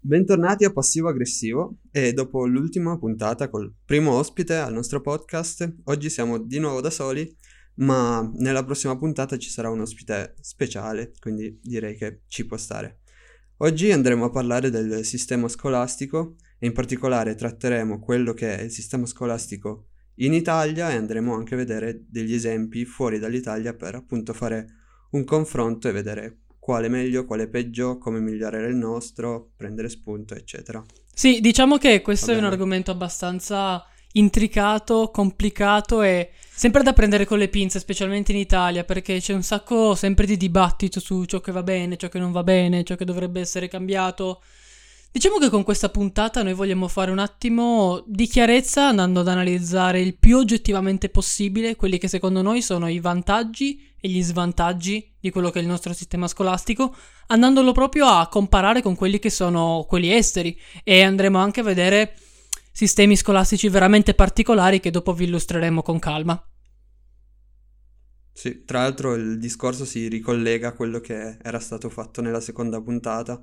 Bentornati a Passivo Aggressivo e dopo l'ultima puntata col primo ospite al nostro podcast, oggi siamo di nuovo da soli, ma nella prossima puntata ci sarà un ospite speciale, quindi direi che ci può stare. Oggi andremo a parlare del sistema scolastico e in particolare tratteremo quello che è il sistema scolastico in Italia e andremo anche a vedere degli esempi fuori dall'Italia per appunto fare un confronto e vedere quale meglio, quale peggio, come migliorare il nostro, prendere spunto, eccetera. Sì, diciamo che questo è un argomento abbastanza intricato, complicato e sempre da prendere con le pinze, specialmente in Italia, perché c'è un sacco sempre di dibattito su ciò che va bene, ciò che non va bene, ciò che dovrebbe essere cambiato. Diciamo che con questa puntata noi vogliamo fare un attimo di chiarezza andando ad analizzare il più oggettivamente possibile quelli che secondo noi sono i vantaggi e gli svantaggi di quello che è il nostro sistema scolastico, andandolo proprio a comparare con quelli che sono quelli esteri e andremo anche a vedere sistemi scolastici veramente particolari che dopo vi illustreremo con calma. Sì, tra l'altro il discorso si ricollega a quello che era stato fatto nella seconda puntata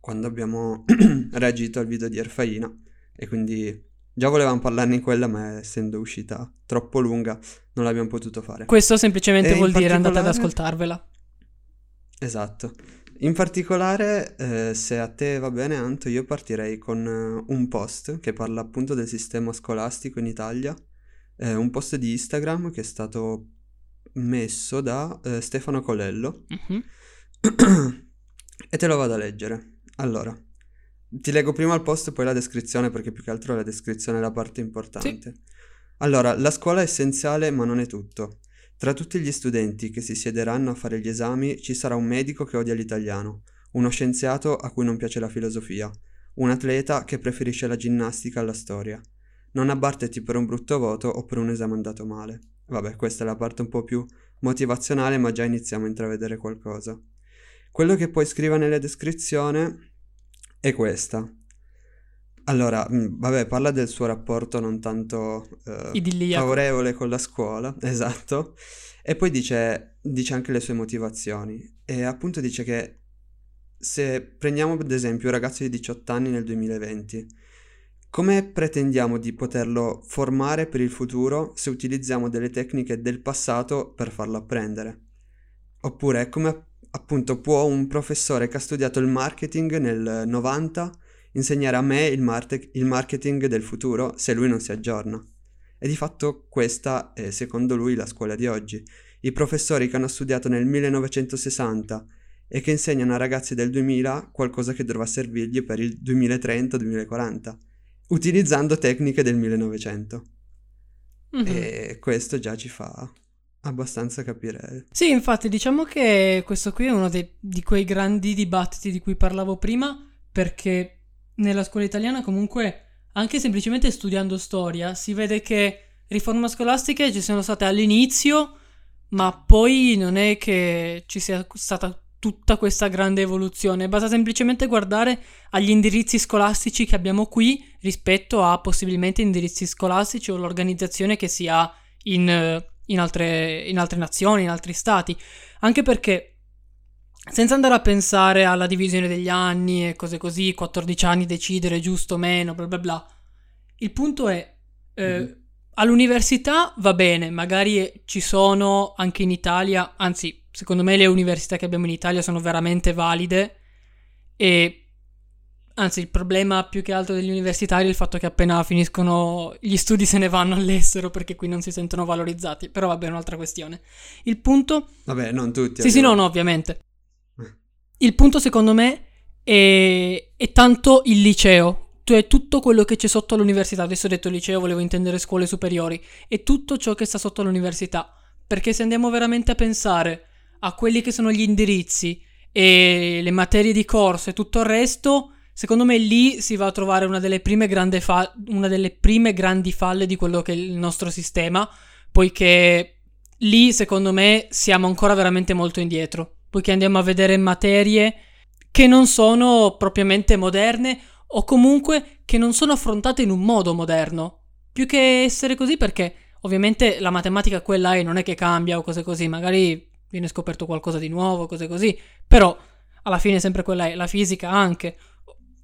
quando abbiamo reagito al video di Erfaina e quindi già volevamo parlarne in quella ma essendo uscita troppo lunga non l'abbiamo potuto fare. Questo semplicemente e vuol dire particolare... andate ad ascoltarvela. Esatto. In particolare, eh, se a te va bene, Anto, io partirei con uh, un post che parla appunto del sistema scolastico in Italia, eh, un post di Instagram che è stato messo da eh, Stefano Colello mm-hmm. e te lo vado a leggere. Allora, ti leggo prima il post e poi la descrizione perché più che altro la descrizione è la parte importante. Sì. Allora, la scuola è essenziale ma non è tutto. Tra tutti gli studenti che si siederanno a fare gli esami ci sarà un medico che odia l'italiano, uno scienziato a cui non piace la filosofia, un atleta che preferisce la ginnastica alla storia. Non abbatterti per un brutto voto o per un esame andato male. Vabbè, questa è la parte un po' più motivazionale, ma già iniziamo a intravedere qualcosa. Quello che poi scriva nella descrizione è questa. Allora, mm, vabbè, parla del suo rapporto non tanto eh, favorevole con la scuola, esatto, e poi dice, dice anche le sue motivazioni. E appunto dice che se prendiamo ad esempio un ragazzo di 18 anni nel 2020, come pretendiamo di poterlo formare per il futuro se utilizziamo delle tecniche del passato per farlo apprendere? Oppure come appunto può un professore che ha studiato il marketing nel 90 insegnare a me il, marte- il marketing del futuro se lui non si aggiorna? E di fatto questa è secondo lui la scuola di oggi. I professori che hanno studiato nel 1960 e che insegnano a ragazzi del 2000 qualcosa che dovrà servirgli per il 2030-2040, utilizzando tecniche del 1900. Mm-hmm. E questo già ci fa abbastanza capire. Sì, infatti diciamo che questo qui è uno dei, di quei grandi dibattiti di cui parlavo prima, perché nella scuola italiana comunque, anche semplicemente studiando storia, si vede che riforme scolastiche ci sono state all'inizio, ma poi non è che ci sia stata tutta questa grande evoluzione, basta semplicemente guardare agli indirizzi scolastici che abbiamo qui rispetto a possibilmente indirizzi scolastici o l'organizzazione che si ha in in altre, in altre nazioni, in altri stati. Anche perché, senza andare a pensare alla divisione degli anni e cose così, 14 anni decidere giusto o meno, bla bla bla, il punto è... Eh, mm-hmm. All'università va bene, magari ci sono anche in Italia, anzi, secondo me le università che abbiamo in Italia sono veramente valide e Anzi, il problema più che altro degli universitari è il fatto che appena finiscono gli studi se ne vanno all'estero perché qui non si sentono valorizzati. Però vabbè, è un'altra questione. Il punto... Vabbè, non tutti. Sì, sì, no, no, ovviamente. Eh. Il punto secondo me è, è tanto il liceo. Cioè tutto quello che c'è sotto l'università. Adesso ho detto liceo, volevo intendere scuole superiori. È tutto ciò che sta sotto l'università. Perché se andiamo veramente a pensare a quelli che sono gli indirizzi e le materie di corso e tutto il resto Secondo me lì si va a trovare una delle prime, fa- una delle prime grandi falle di quello che è il nostro sistema, poiché lì secondo me siamo ancora veramente molto indietro, poiché andiamo a vedere materie che non sono propriamente moderne o comunque che non sono affrontate in un modo moderno. Più che essere così perché ovviamente la matematica quella è, non è che cambia o cose così, magari viene scoperto qualcosa di nuovo, cose così, però alla fine sempre quella è, la fisica anche.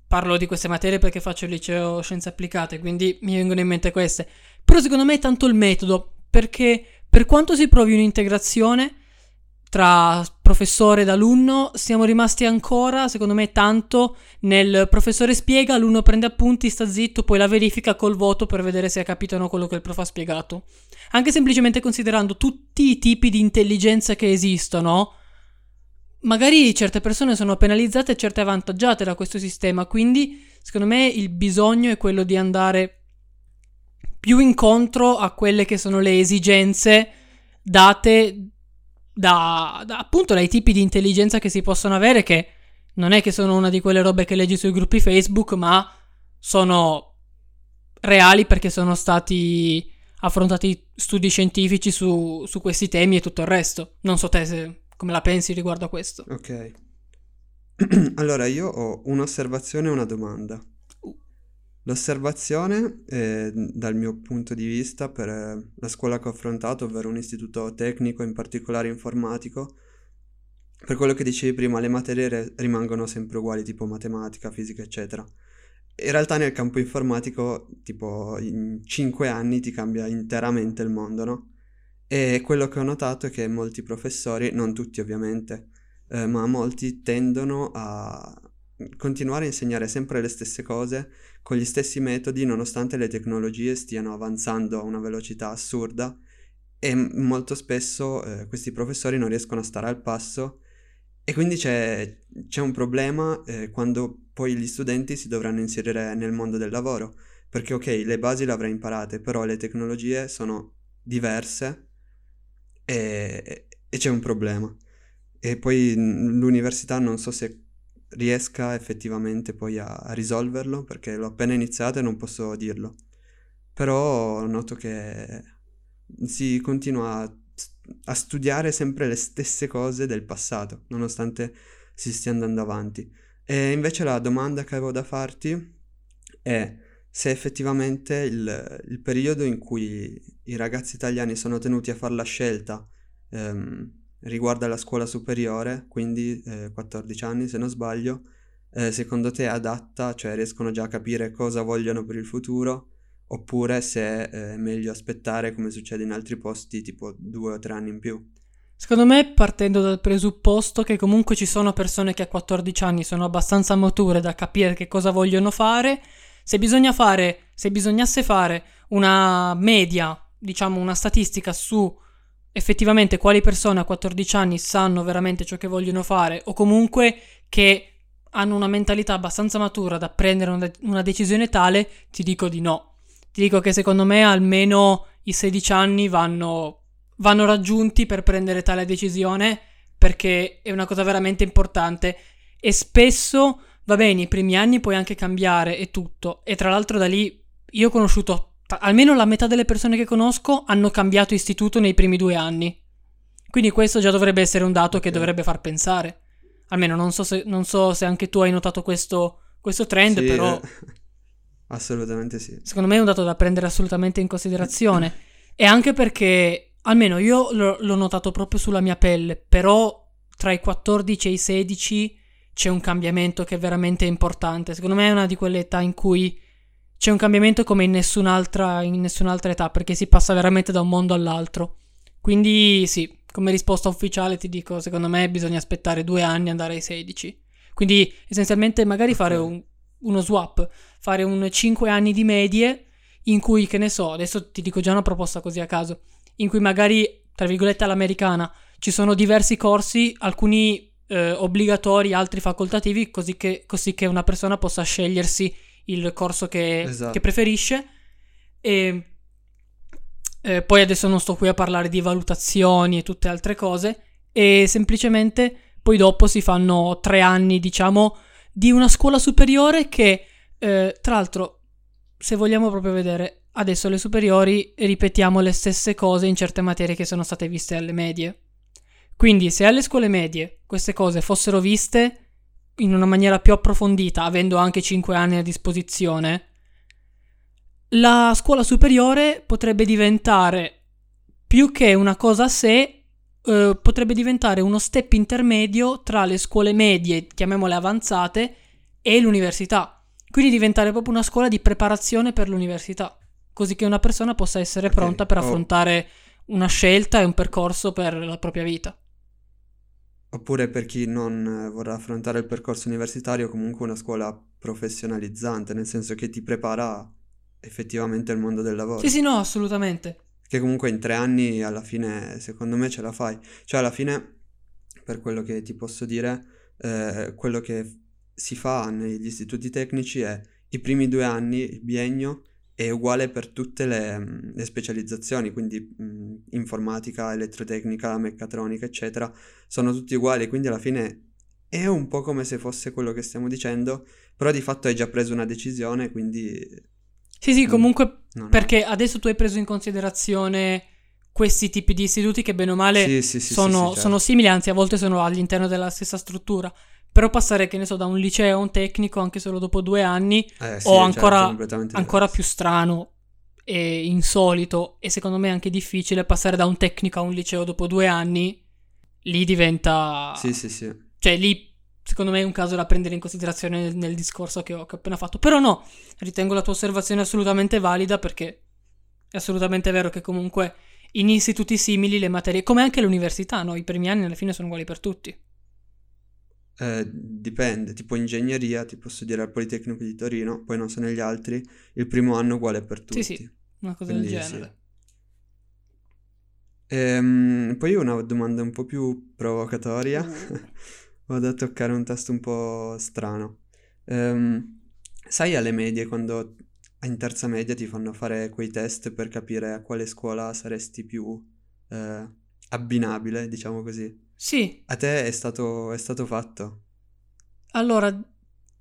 Parlo di queste materie perché faccio il liceo scienze applicate, quindi mi vengono in mente queste. Però secondo me è tanto il metodo, perché per quanto si provi un'integrazione tra professore ed alunno, siamo rimasti ancora, secondo me, tanto nel professore spiega, l'alunno prende appunti, sta zitto, poi la verifica col voto per vedere se ha capito o no quello che il prof ha spiegato. Anche semplicemente considerando tutti i tipi di intelligenza che esistono, magari certe persone sono penalizzate e certe avvantaggiate da questo sistema, quindi secondo me il bisogno è quello di andare più incontro a quelle che sono le esigenze date da, da, appunto dai tipi di intelligenza che si possono avere che non è che sono una di quelle robe che leggi sui gruppi Facebook, ma sono reali perché sono stati affrontati studi scientifici su, su questi temi e tutto il resto. Non so te se, come la pensi riguardo a questo. Ok. allora, io ho un'osservazione e una domanda. L'osservazione, eh, dal mio punto di vista, per eh, la scuola che ho affrontato, ovvero un istituto tecnico, in particolare informatico, per quello che dicevi prima, le materie re- rimangono sempre uguali, tipo matematica, fisica, eccetera. In realtà nel campo informatico, tipo in 5 anni ti cambia interamente il mondo, no? E quello che ho notato è che molti professori, non tutti ovviamente, eh, ma molti tendono a continuare a insegnare sempre le stesse cose con gli stessi metodi nonostante le tecnologie stiano avanzando a una velocità assurda e molto spesso eh, questi professori non riescono a stare al passo. E quindi c'è, c'è un problema eh, quando poi gli studenti si dovranno inserire nel mondo del lavoro. Perché ok le basi le avrai imparate però le tecnologie sono diverse e, e c'è un problema e poi l'università non so se riesca effettivamente poi a, a risolverlo perché l'ho appena iniziato e non posso dirlo. Però noto che si continua a, a studiare sempre le stesse cose del passato, nonostante si stia andando avanti. E invece la domanda che avevo da farti è se effettivamente il, il periodo in cui i ragazzi italiani sono tenuti a fare la scelta ehm, riguarda la scuola superiore, quindi eh, 14 anni se non sbaglio, eh, secondo te è adatta, cioè riescono già a capire cosa vogliono per il futuro, oppure se eh, è meglio aspettare come succede in altri posti, tipo due o tre anni in più? Secondo me, partendo dal presupposto che comunque ci sono persone che a 14 anni sono abbastanza mature da capire che cosa vogliono fare, se fare, se bisognasse fare una media, diciamo una statistica su effettivamente quali persone a 14 anni sanno veramente ciò che vogliono fare o comunque che hanno una mentalità abbastanza matura da prendere una, una decisione tale, ti dico di no. Ti dico che secondo me almeno i 16 anni vanno, vanno raggiunti per prendere tale decisione perché è una cosa veramente importante e spesso va bene, i primi anni puoi anche cambiare e tutto e tra l'altro da lì io ho conosciuto almeno la metà delle persone che conosco hanno cambiato istituto nei primi due anni. Quindi questo già dovrebbe essere un dato che dovrebbe far pensare. Almeno non so se, non so se anche tu hai notato questo, questo trend, sì, però... Assolutamente sì. Secondo me è un dato da prendere assolutamente in considerazione. e anche perché, almeno io l- l'ho notato proprio sulla mia pelle, però tra i 14 e i 16 c'è un cambiamento che è veramente importante. Secondo me è una di quelle età in cui c'è un cambiamento come in nessun'altra, in nessun'altra età, perché si passa veramente da un mondo all'altro. Quindi sì, come risposta ufficiale ti dico, secondo me bisogna aspettare due anni e andare ai 16. Quindi essenzialmente magari fare un, uno swap, fare un 5 anni di medie in cui, che ne so, adesso ti dico già una proposta così a caso, in cui magari, tra virgolette, all'americana ci sono diversi corsi, alcuni eh, obbligatori, altri facoltativi, così che, così che una persona possa scegliersi il corso che, esatto. che preferisce. E eh, poi adesso non sto qui a parlare di valutazioni e tutte altre cose. E semplicemente poi dopo si fanno tre anni, diciamo, di una scuola superiore che, eh, tra l'altro, se vogliamo proprio vedere, adesso alle superiori ripetiamo le stesse cose in certe materie che sono state viste alle medie. Quindi se alle scuole medie queste cose fossero viste in una maniera più approfondita, avendo anche 5 anni a disposizione, la scuola superiore potrebbe diventare più che una cosa a sé eh, potrebbe diventare uno step intermedio tra le scuole medie, chiamiamole avanzate, e l'università. Quindi diventare proprio una scuola di preparazione per l'università, così che una persona possa essere Ok, pronta per o- affrontare una scelta e un percorso per la propria vita. Oppure per chi non eh, vorrà affrontare il percorso universitario, comunque una scuola professionalizzante, nel senso che ti prepara effettivamente al mondo del Sì, lavoro. sì, no, assolutamente. Che comunque in tre anni alla fine, secondo me, ce la fai. Cioè, alla fine, per quello che ti posso dire, eh, quello che si fa negli istituti tecnici è i primi due anni, il biennio, è uguale per tutte le, le specializzazioni, quindi mm, informatica, elettrotecnica, meccatronica, eccetera, sono tutti uguali, quindi alla fine è un po' come se fosse quello che stiamo dicendo, però di fatto hai già preso una decisione, quindi Sì, sì, comunque non è... perché adesso tu hai preso in considerazione questi tipi di istituti che bene o male Sì, sì, sì, sono, sì, sono certo. simili, anzi a volte sono all'interno della stessa struttura. Però passare, che ne so, da un liceo a un tecnico anche solo dopo due anni Eh sì, o certo, ancora, completamente ancora più strano e insolito e secondo me anche difficile passare da un tecnico a un liceo dopo due anni, lì diventa... Sì, sì, sì. Cioè lì secondo me è un caso da prendere in considerazione nel, nel discorso che ho, che ho appena fatto. Però no, ritengo la tua osservazione assolutamente valida perché è assolutamente vero che comunque in istituti simili le materie, come anche l'università, no? I primi anni alla fine sono uguali per tutti. Eh, dipende, tipo ingegneria, ti posso dire al Politecnico di Torino, poi non so negli altri, il primo anno è uguale per Sì, tutti. sì, una cosa Quindi del sì. genere. Ehm, poi una domanda un po' più provocatoria, Uh. vado a toccare un tasto un po' strano. Ehm, sai alle medie quando in terza media ti fanno fare quei test per capire a quale scuola saresti più eh, abbinabile, diciamo così? Sì, A te è stato, è stato fatto? allora,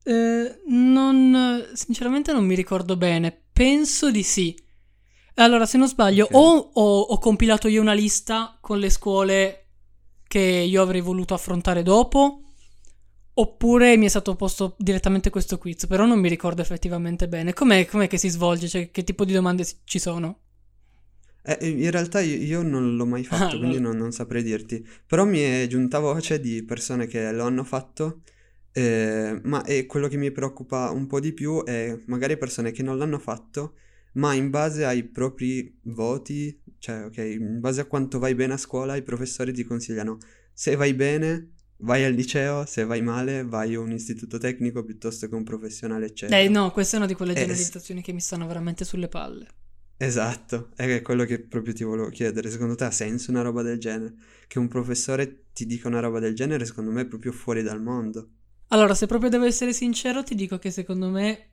eh, non, sinceramente non mi ricordo bene, penso di sì. Allora, se non sbaglio, Ok. o ho, ho compilato io una lista con le scuole che io avrei voluto affrontare dopo, oppure mi è stato posto direttamente questo quiz, però non mi ricordo effettivamente bene. Com'è, com'è che si svolge? Cioè, che tipo di domande ci sono? Eh, in realtà io, non l'ho mai fatto, Ah, quindi lol. non, non saprei dirti. Però mi è giunta voce di persone che lo hanno fatto, eh, ma e quello che mi preoccupa un po' di più è magari persone che non l'hanno fatto, ma in base ai propri voti, cioè, ok, in base a quanto vai bene a scuola, i professori ti consigliano se vai bene, vai al liceo, se vai male, vai a un istituto tecnico piuttosto che un professionale, Eh, eccetera. no, questa è una di quelle Eh, generalizzazioni che mi stanno veramente sulle palle. Esatto, è quello che proprio ti volevo chiedere. Secondo te ha senso una roba del genere? Che un professore ti dica una roba del genere, secondo me è proprio fuori dal mondo. Allora, se proprio devo essere sincero, ti dico che secondo me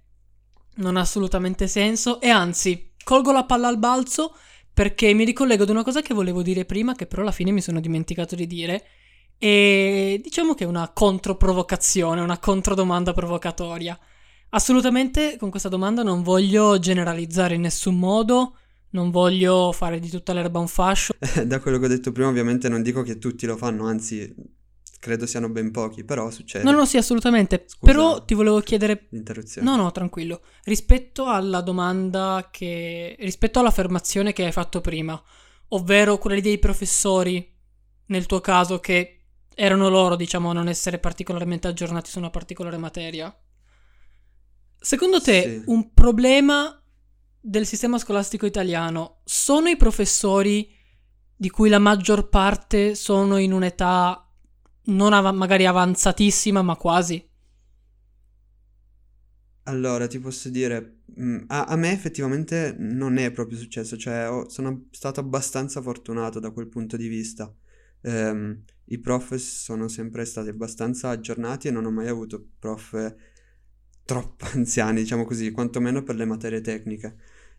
non ha assolutamente senso e anzi, colgo la palla al balzo perché mi ricollego ad una cosa che volevo dire prima, che però alla fine mi sono dimenticato di dire. E diciamo che è una controprovocazione, una controdomanda provocatoria. Assolutamente con questa domanda non voglio generalizzare in nessun modo, non voglio fare di tutta l'erba un fascio. Da quello che ho detto prima, ovviamente non dico che tutti lo fanno, anzi, credo siano ben pochi, però succede. No, no, sì, assolutamente. Scusa Però ti volevo chiedere l'interruzione. No, no, tranquillo. Rispetto alla domanda che... rispetto all'affermazione che hai fatto prima, ovvero quella dei professori, nel tuo caso, che erano loro, diciamo, a non essere particolarmente aggiornati su una particolare materia. Secondo te, Sì. un problema del sistema scolastico italiano sono i professori di cui la maggior parte sono in un'età non av- magari avanzatissima, ma quasi? Allora, ti posso dire, mm, a, a me effettivamente non è proprio successo, cioè ho- sono stato abbastanza fortunato da quel punto di vista. Ehm, I prof sono sempre stati abbastanza aggiornati e non ho mai avuto prof troppo anziani, diciamo così, quantomeno per le materie tecniche.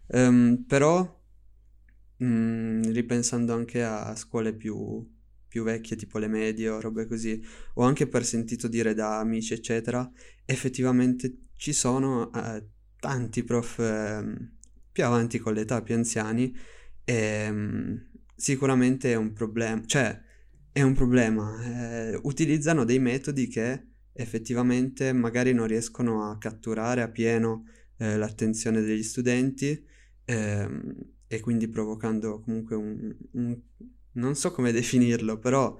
Ehm, però, mm, ripensando anche a scuole più, più vecchie, tipo le medie o robe così, o anche per sentito dire da amici, eccetera, effettivamente ci sono eh, tanti prof ehm, più avanti con l'età, più anziani, e mm, sicuramente è un problema, cioè è un problema. eh, utilizzano dei metodi che effettivamente magari non riescono a catturare a pieno eh, l'attenzione degli studenti ehm, e quindi provocando comunque un, un- non so come definirlo, però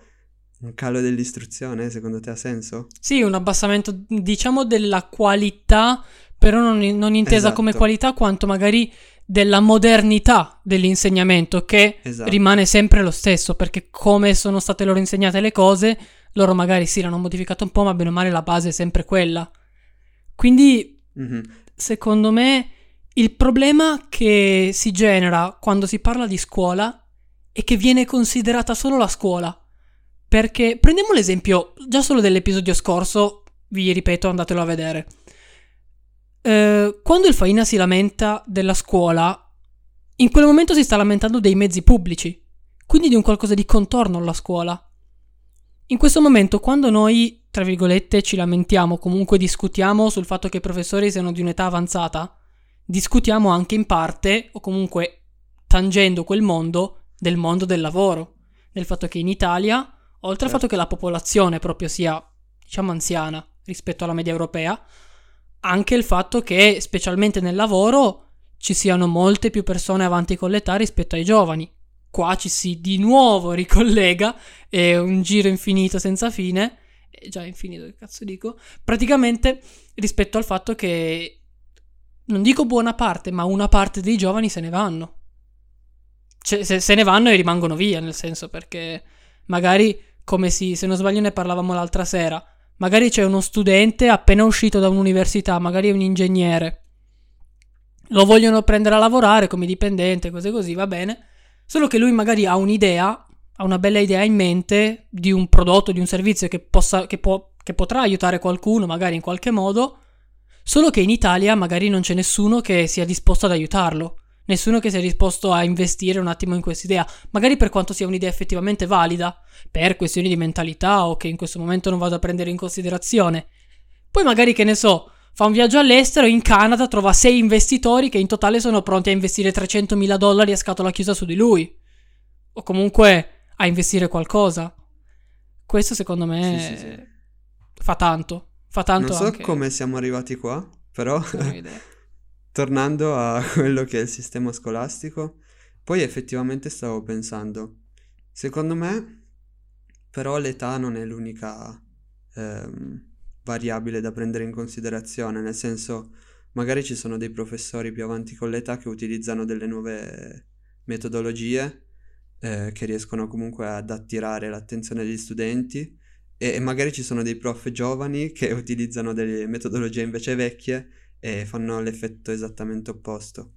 un calo dell'istruzione, secondo te ha senso? Sì, un abbassamento, diciamo, della qualità, però non, non intesa Esatto. come qualità quanto magari della modernità dell'insegnamento, che Esatto. rimane sempre lo stesso, perché come sono state loro insegnate le cose, loro magari sì, l'hanno modificato un po', ma bene o male la base è sempre quella. Quindi Mhm. secondo me il problema che si genera quando si parla di scuola è che viene considerata solo la scuola. Perché prendiamo l'esempio già solo dell'episodio scorso, vi ripeto, andatelo a vedere. Eh, quando il Faina si lamenta della scuola, in quel momento si sta lamentando dei mezzi pubblici, quindi di un qualcosa di contorno alla scuola. In questo momento, quando noi, tra virgolette, ci lamentiamo, comunque discutiamo sul fatto che i professori siano di un'età avanzata, discutiamo anche in parte, o comunque tangendo quel mondo, del mondo del lavoro. Del fatto che in Italia, oltre al Certo. fatto che la popolazione proprio sia, diciamo, anziana rispetto alla media europea, anche il fatto che, specialmente nel lavoro, ci siano molte più persone avanti con l'età rispetto ai giovani. Qua ci si di nuovo ricollega, è un giro infinito senza fine, è già infinito, che cazzo dico, praticamente rispetto al fatto che, non dico buona parte, ma una parte dei giovani se ne vanno. Cioè, se, se ne vanno e rimangono via, nel senso perché magari, come si, se non sbaglio ne parlavamo l'altra sera, magari c'è uno studente appena uscito da un'università, magari è un ingegnere, lo vogliono prendere a lavorare come dipendente, cose così, va bene. Solo che lui magari ha un'idea, ha una bella idea in mente di un prodotto, di un servizio che, possa, che, può, che potrà aiutare qualcuno, magari in qualche modo. Solo che in Italia magari non c'è nessuno che sia disposto ad aiutarlo. Nessuno che sia disposto a investire un attimo in quest'idea, magari per quanto sia un'idea effettivamente valida, per questioni di mentalità o che in questo momento non vado a prendere in considerazione. Poi magari, che ne so, fa un viaggio all'estero, in Canada trova sei investitori che in totale sono pronti a investire 300.000 dollari a scatola chiusa su di lui. O comunque a investire qualcosa. Questo secondo me Sì, sì, sì. fa tanto. Fa tanto Non so anche. come siamo arrivati qua, però tornando a quello che è il sistema scolastico, poi effettivamente stavo pensando, secondo me però l'età non è l'unica ehm, variabile da prendere in considerazione, nel senso magari ci sono dei professori più avanti con l'età che utilizzano delle nuove metodologie eh, che riescono comunque ad attirare l'attenzione degli studenti e, e magari ci sono dei prof giovani che utilizzano delle metodologie invece vecchie e fanno l'effetto esattamente opposto.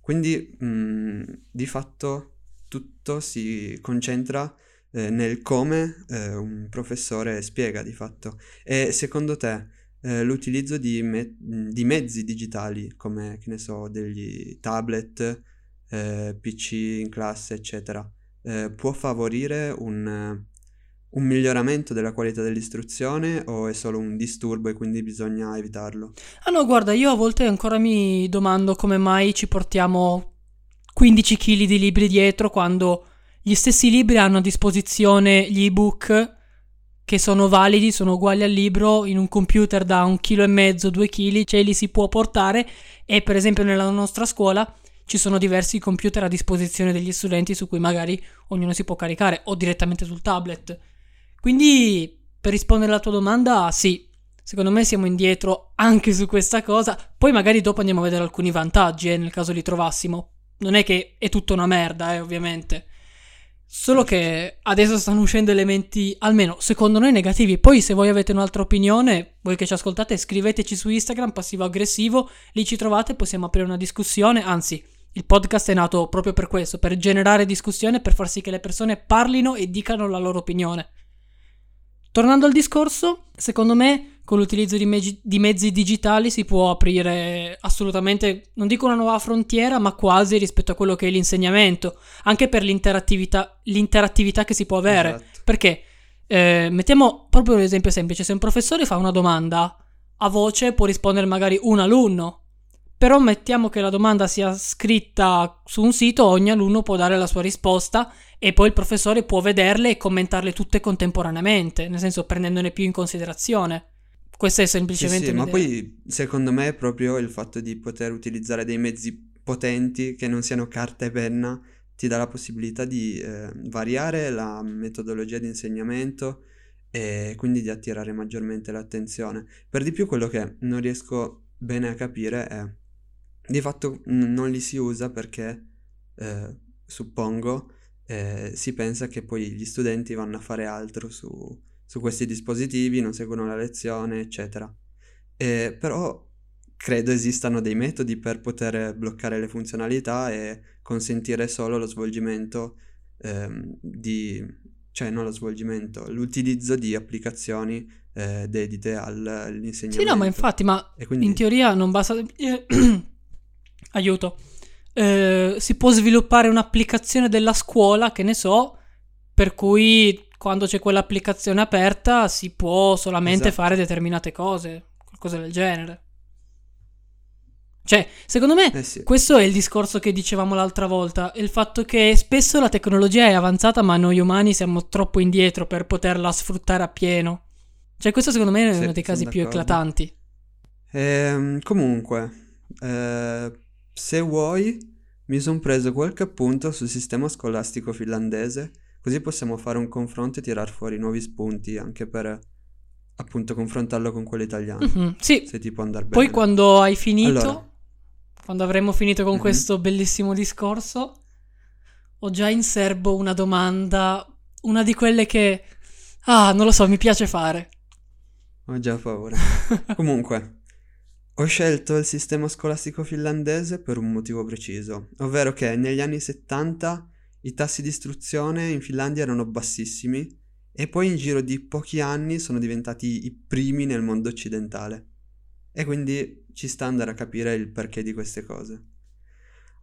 Quindi mh, di fatto tutto si concentra eh, nel come eh, un professore spiega di fatto. E secondo te eh, l'utilizzo di, me- di mezzi digitali come, che ne so, degli tablet, eh, PC in classe, eccetera, eh, può favorire un, un miglioramento della qualità dell'istruzione o è solo un disturbo e quindi bisogna evitarlo? Ah no, guarda, io a volte ancora mi domando come mai ci portiamo 15 kg di libri dietro quando gli stessi libri hanno a disposizione gli ebook che sono validi, sono uguali al libro in un computer da un chilo e mezzo, due chili, ce li si può portare e per esempio nella nostra scuola ci sono diversi computer a disposizione degli studenti su cui magari ognuno si può caricare o direttamente sul tablet. Quindi per rispondere alla tua domanda, sì, secondo me siamo indietro anche su questa cosa. Poi magari dopo andiamo a vedere alcuni vantaggi, eh, nel caso li trovassimo. Non è che è tutta una merda, eh, ovviamente. Solo che adesso stanno uscendo elementi, almeno secondo noi, negativi. Poi, se voi avete un'altra opinione, voi che ci ascoltate, scriveteci su Instagram, passivo-aggressivo. Lì ci trovate, possiamo aprire una discussione. Anzi, il podcast è nato proprio per questo, per generare discussione, per far sì che le persone parlino e dicano la loro opinione. Tornando al discorso, secondo me con l'utilizzo di, me- di, mezzi digitali si può aprire assolutamente, non dico una nuova frontiera, ma quasi rispetto a quello che è l'insegnamento, anche per l'interattività, l'interattività che si può avere. Esatto. Perché, eh, mettiamo proprio un esempio semplice, se un professore fa una domanda a voce può rispondere magari un alunno, però mettiamo che la domanda sia scritta su un sito, ogni alunno può dare la sua risposta e poi il professore può vederle e commentarle tutte contemporaneamente, nel senso prendendone più in considerazione. Questa è Sì, semplicemente sì, ma un'idea. poi secondo me è proprio il fatto di poter utilizzare dei mezzi potenti che non siano carta e penna ti dà la possibilità di eh, variare la metodologia di insegnamento e quindi di attirare maggiormente l'attenzione. Per di più quello che non riesco bene a capire è di fatto non li si usa perché eh, suppongo eh, si pensa che poi gli studenti vanno a fare altro su, su questi dispositivi, non seguono la lezione, eccetera. Eh, però credo esistano dei metodi per poter bloccare le funzionalità e consentire solo lo svolgimento ehm, di, cioè non lo svolgimento, l'utilizzo di applicazioni eh, dedite all'insegnamento. Sì, no, ma infatti, ma quindi... in teoria non basta... Aiuto. Eh, si può sviluppare un'applicazione della scuola, che ne so, per cui quando c'è quell'applicazione aperta si può solamente esatto. fare determinate cose, qualcosa del genere. Cioè, secondo me, eh sì. questo è il discorso che dicevamo l'altra volta. Il fatto che spesso la tecnologia è avanzata, ma noi umani siamo troppo indietro per poterla sfruttare appieno. Cioè, questo secondo me è sì, uno dei casi più eclatanti. Ehm, comunque, eh, se vuoi, mi sono preso qualche appunto sul sistema scolastico finlandese, così possiamo fare un confronto e tirar fuori nuovi spunti anche per appunto confrontarlo con quello italiano. Mm-hmm, sì. Se ti può andare bene. Poi quando hai finito, allora, quando avremo finito con mm-hmm. questo bellissimo discorso, ho già in serbo una domanda, una di quelle che, ah, non lo so, mi piace fare. Ho già paura. Comunque, ho scelto il sistema scolastico finlandese per un motivo preciso, ovvero che negli anni 70 i tassi di istruzione in Finlandia erano bassissimi e poi in giro di pochi anni sono diventati i primi nel mondo occidentale. E quindi ci sta andare a capire il perché di queste cose.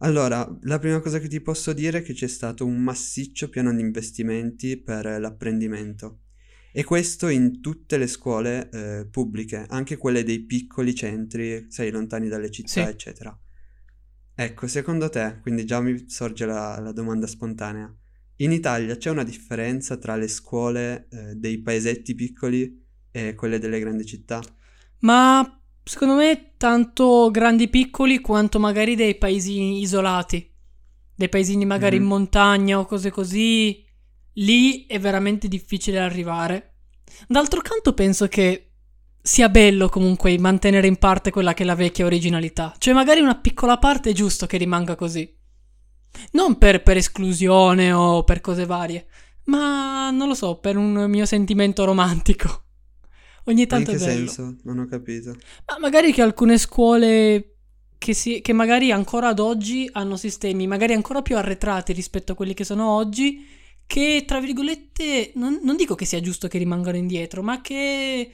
Allora, la prima cosa che ti posso dire è che c'è stato un massiccio piano di investimenti per l'apprendimento. E questo in tutte le scuole eh, pubbliche, anche quelle dei piccoli centri, sai, lontani dalle città, sì. eccetera. Ecco, secondo te, quindi già mi sorge la, la, domanda spontanea, in Italia c'è una differenza tra le scuole eh, dei paesetti piccoli e quelle delle grandi città? Ma Secondo me tanto grandi piccoli quanto magari dei paesini isolati, dei paesini magari mm-hmm. in montagna o cose così, lì è veramente difficile arrivare. D'altro canto penso che sia bello comunque mantenere in parte quella che è la vecchia originalità, cioè magari una piccola parte è giusto che rimanga così. Non per, per esclusione o per cose varie, ma non lo so, per un mio sentimento romantico. Ogni tanto In che è bello. senso? Non ho capito. Ma magari che alcune scuole che, si, che magari ancora ad oggi hanno sistemi magari ancora più arretrati rispetto a quelli che sono oggi, che tra virgolette non, non dico che sia giusto che rimangano indietro, ma che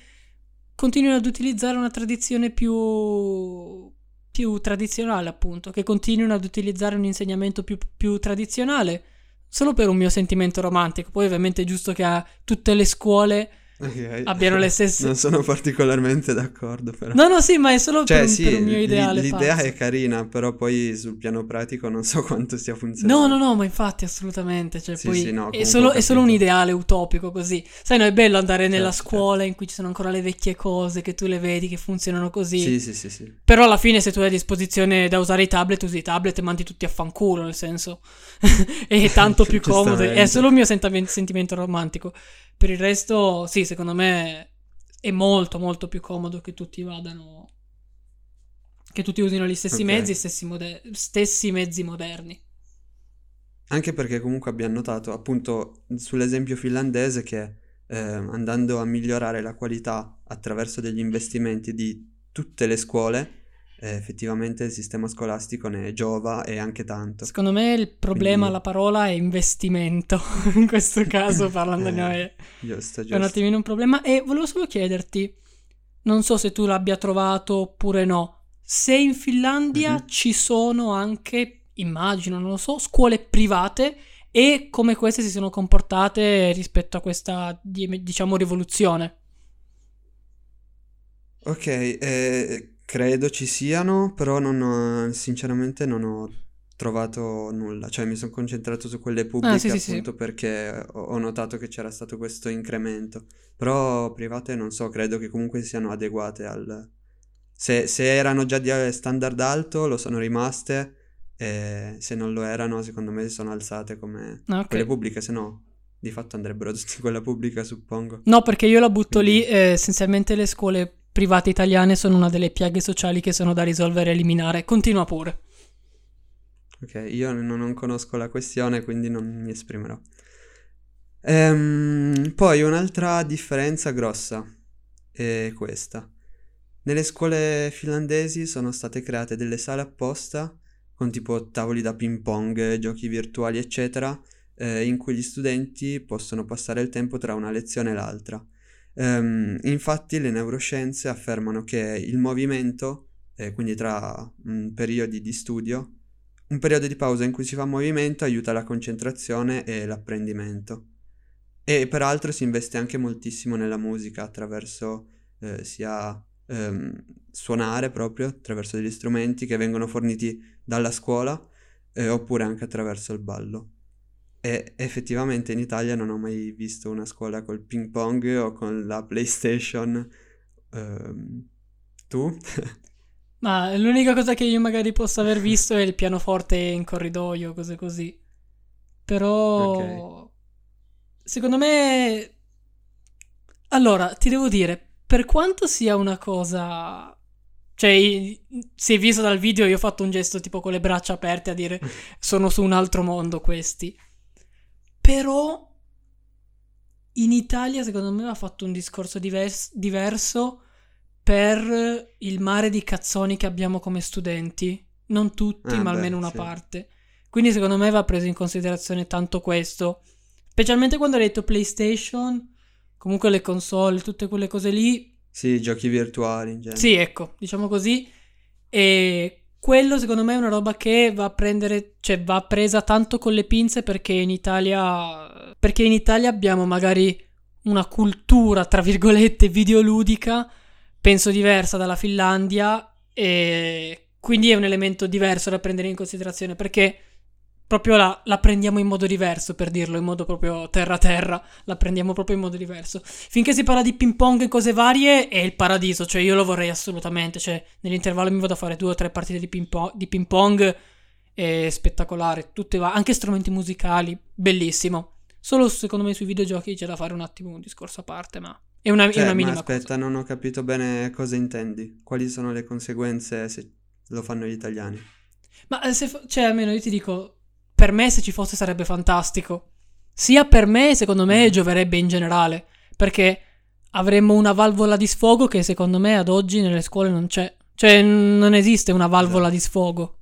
continuino ad utilizzare una tradizione più, più tradizionale, appunto, che continuino ad utilizzare un insegnamento più, più tradizionale, solo per un mio sentimento romantico. Poi ovviamente è giusto che a tutte le scuole Okay. abbiano le stesse... Non sono particolarmente d'accordo però. No, no, sì, ma è solo cioè, per, sì, per un mio ideale. L'idea pazzo. è carina, però poi sul piano pratico non so quanto stia funzionando. No, no, no, ma infatti assolutamente. Cioè, sì, poi sì, no, è, solo, è, solo, un ideale utopico così. Sai, no, è bello andare nella certo, scuola certo. in cui ci sono ancora le vecchie cose, che tu le vedi, che funzionano così. Sì, sì, sì, sì. Però alla fine se tu hai a disposizione da usare i tablet, usi i tablet e mandi tutti a fanculo, nel senso. è tanto più comodo. È solo il mio sentimento romantico. Per il resto, sì, secondo me è molto molto più comodo che tutti vadano che tutti usino gli stessi okay. mezzi stessi, moder- stessi mezzi moderni anche perché comunque abbiamo notato appunto sull'esempio finlandese che eh, andando a migliorare la qualità attraverso degli investimenti di tutte le scuole eh, effettivamente il sistema scolastico ne giova e anche tanto. Secondo me il problema, Quindi... la parola è investimento, in questo caso parlando di noi. Giusto, giusto. È un attimino un problema e volevo solo chiederti, non so se tu l'abbia trovato oppure no, se in Finlandia mm-hmm. ci sono anche, immagino, non lo so, scuole private e come queste si sono comportate rispetto a questa, diciamo, rivoluzione. Ok, eh, Credo ci siano, però non ho, sinceramente non ho trovato nulla, cioè mi sono concentrato su quelle pubbliche ah, sì, appunto sì, perché ho notato che c'era stato questo incremento, però private non so, credo che comunque siano adeguate al... Se, se erano già di standard alto lo sono rimaste, e se non lo erano, secondo me si sono alzate come Ah, ok. quelle pubbliche, se no di fatto andrebbero tutte quella pubblica, suppongo. No, perché io la butto lì, Quindi- eh, essenzialmente le scuole private italiane sono una delle piaghe sociali che sono da risolvere e eliminare. Continua pure. Ok, io non, conosco la questione, quindi non mi esprimerò. Ehm, poi un'altra differenza grossa è questa. Nelle scuole finlandesi sono state create delle sale apposta con tipo tavoli da ping pong, giochi virtuali, eccetera, eh, in cui gli studenti possono passare il tempo tra una lezione e l'altra. Ehm, infatti le neuroscienze affermano che il movimento, eh, quindi tra mm, periodi di studio, un periodo di pausa in cui si fa movimento aiuta la concentrazione e l'apprendimento. E peraltro si investe anche moltissimo nella musica attraverso eh, sia ehm, suonare proprio, attraverso degli strumenti che vengono forniti dalla scuola, eh, oppure anche attraverso il ballo. E effettivamente in Italia non ho mai visto una scuola col ping pong o con la PlayStation. Ehm, tu? Ma l'unica cosa che io magari posso aver visto è il pianoforte in corridoio, cose così. Però, secondo me... Allora, ti devo dire, per quanto sia una cosa... Cioè, si è visto dal video, io ho fatto un gesto tipo con le braccia aperte a dire sono su un altro mondo questi. Però in Italia, secondo me, va fatto un discorso divers- diverso per il mare di cazzoni che abbiamo come studenti. Non tutti, Ah, ma beh, almeno una sì. parte. Quindi, secondo me, va preso in considerazione tanto questo. Specialmente quando hai detto PlayStation, comunque le console, tutte quelle cose lì, Sì, giochi virtuali in genere. sì, ecco, diciamo così. E quello secondo me è una roba che va a prendere, cioè va presa tanto con le pinze perché in Italia, perché in Italia abbiamo magari una cultura, tra virgolette, videoludica, penso diversa dalla Finlandia e quindi è un elemento diverso da prendere in considerazione perché proprio la, la prendiamo in modo diverso, per dirlo, in modo proprio terra-terra, la prendiamo proprio in modo diverso. Finché si parla di ping pong e cose varie è il paradiso, cioè io lo vorrei assolutamente, cioè nell'intervallo mi vado a fare due o tre partite di ping pong, di ping pong è spettacolare, tutte va- anche strumenti musicali, bellissimo. Solo secondo me sui videogiochi c'è da fare un attimo un discorso a parte, ma è una, è Cioè, una ma minima aspetta, cosa. non ho capito bene cosa intendi. Quali sono le conseguenze se lo fanno gli italiani? Ma eh, se, fa- cioè almeno io ti dico, per me se ci fosse sarebbe fantastico. Sia per me, secondo me, Mhm. gioverebbe in generale, perché avremmo una valvola di sfogo che secondo me ad oggi nelle scuole non c'è. Cioè non esiste una valvola Esatto. di sfogo.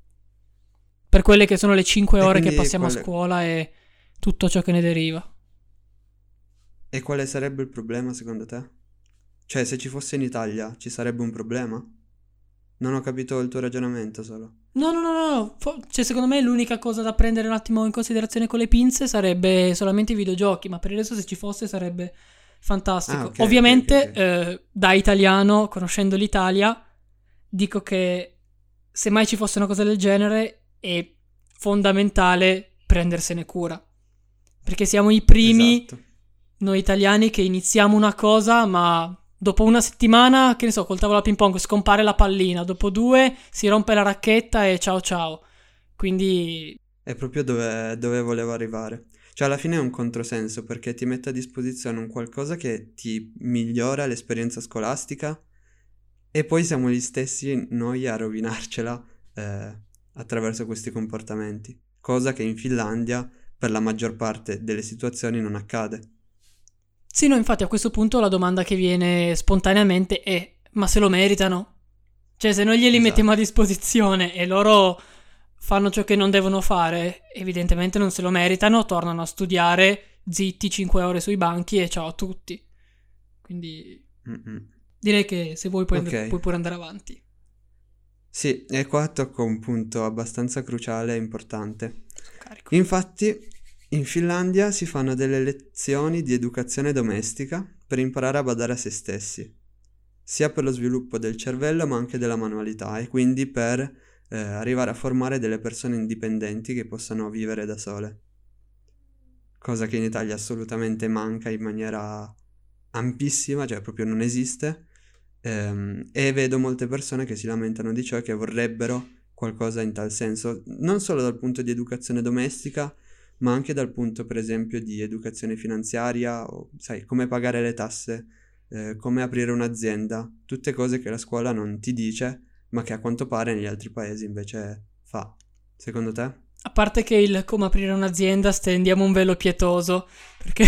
Per quelle che sono le 5 E ore che passiamo quale- a scuola e tutto ciò che ne deriva. E quale sarebbe il problema secondo te? Cioè, se ci fosse in Italia, ci sarebbe un problema? Non ho capito il tuo ragionamento solo. No, no, no, no, no. Cioè, secondo me l'unica cosa da prendere un attimo in considerazione con le pinze sarebbe solamente i videogiochi, ma per il resto se ci fosse sarebbe fantastico. Ah, ok, ok, Ovviamente, ok, ok. eh, da italiano, conoscendo l'Italia, dico che se mai ci fosse una cosa del genere è fondamentale prendersene cura. Perché siamo i primi, Esatto. noi italiani, che iniziamo una cosa, ma dopo una settimana, che ne so, col tavolo a ping pong scompare la pallina, dopo due si rompe la racchetta e ciao ciao. Quindi È proprio dove, dove volevo arrivare. Cioè, alla fine è un controsenso perché ti mette a disposizione un qualcosa che ti migliora l'esperienza scolastica e poi siamo gli stessi noi a rovinarcela eh, attraverso questi comportamenti. Cosa che in Finlandia, per la maggior parte delle situazioni, non accade. Sì, no, infatti a questo punto la domanda che viene spontaneamente è: ma se lo meritano? Cioè, se noi glieli Esatto. mettiamo a disposizione e loro fanno ciò che non devono fare, evidentemente non se lo meritano, tornano a studiare zitti 5 ore sui banchi e ciao a tutti. Quindi Mm-mm. direi che se vuoi puoi, and- Ok. puoi pure andare avanti. Sì, e qua tocco un punto abbastanza cruciale e importante. Carico. Infatti, in Finlandia si fanno delle lezioni di educazione domestica per imparare a badare a se stessi, sia per lo sviluppo del cervello ma anche della manualità e quindi per eh, arrivare a formare delle persone indipendenti che possano vivere da sole. Cosa che in Italia assolutamente manca in maniera ampissima, cioè proprio non esiste. Ehm, e vedo molte persone che si lamentano di ciò e che vorrebbero qualcosa in tal senso, non solo dal punto di educazione domestica, ma anche dal punto, per esempio, di educazione finanziaria, o sai, come pagare le tasse, eh, come aprire un'azienda, tutte cose che la scuola non ti dice, ma che a quanto pare negli altri paesi invece fa. Secondo te? A parte che il come aprire un'azienda stendiamo un velo pietoso, perché...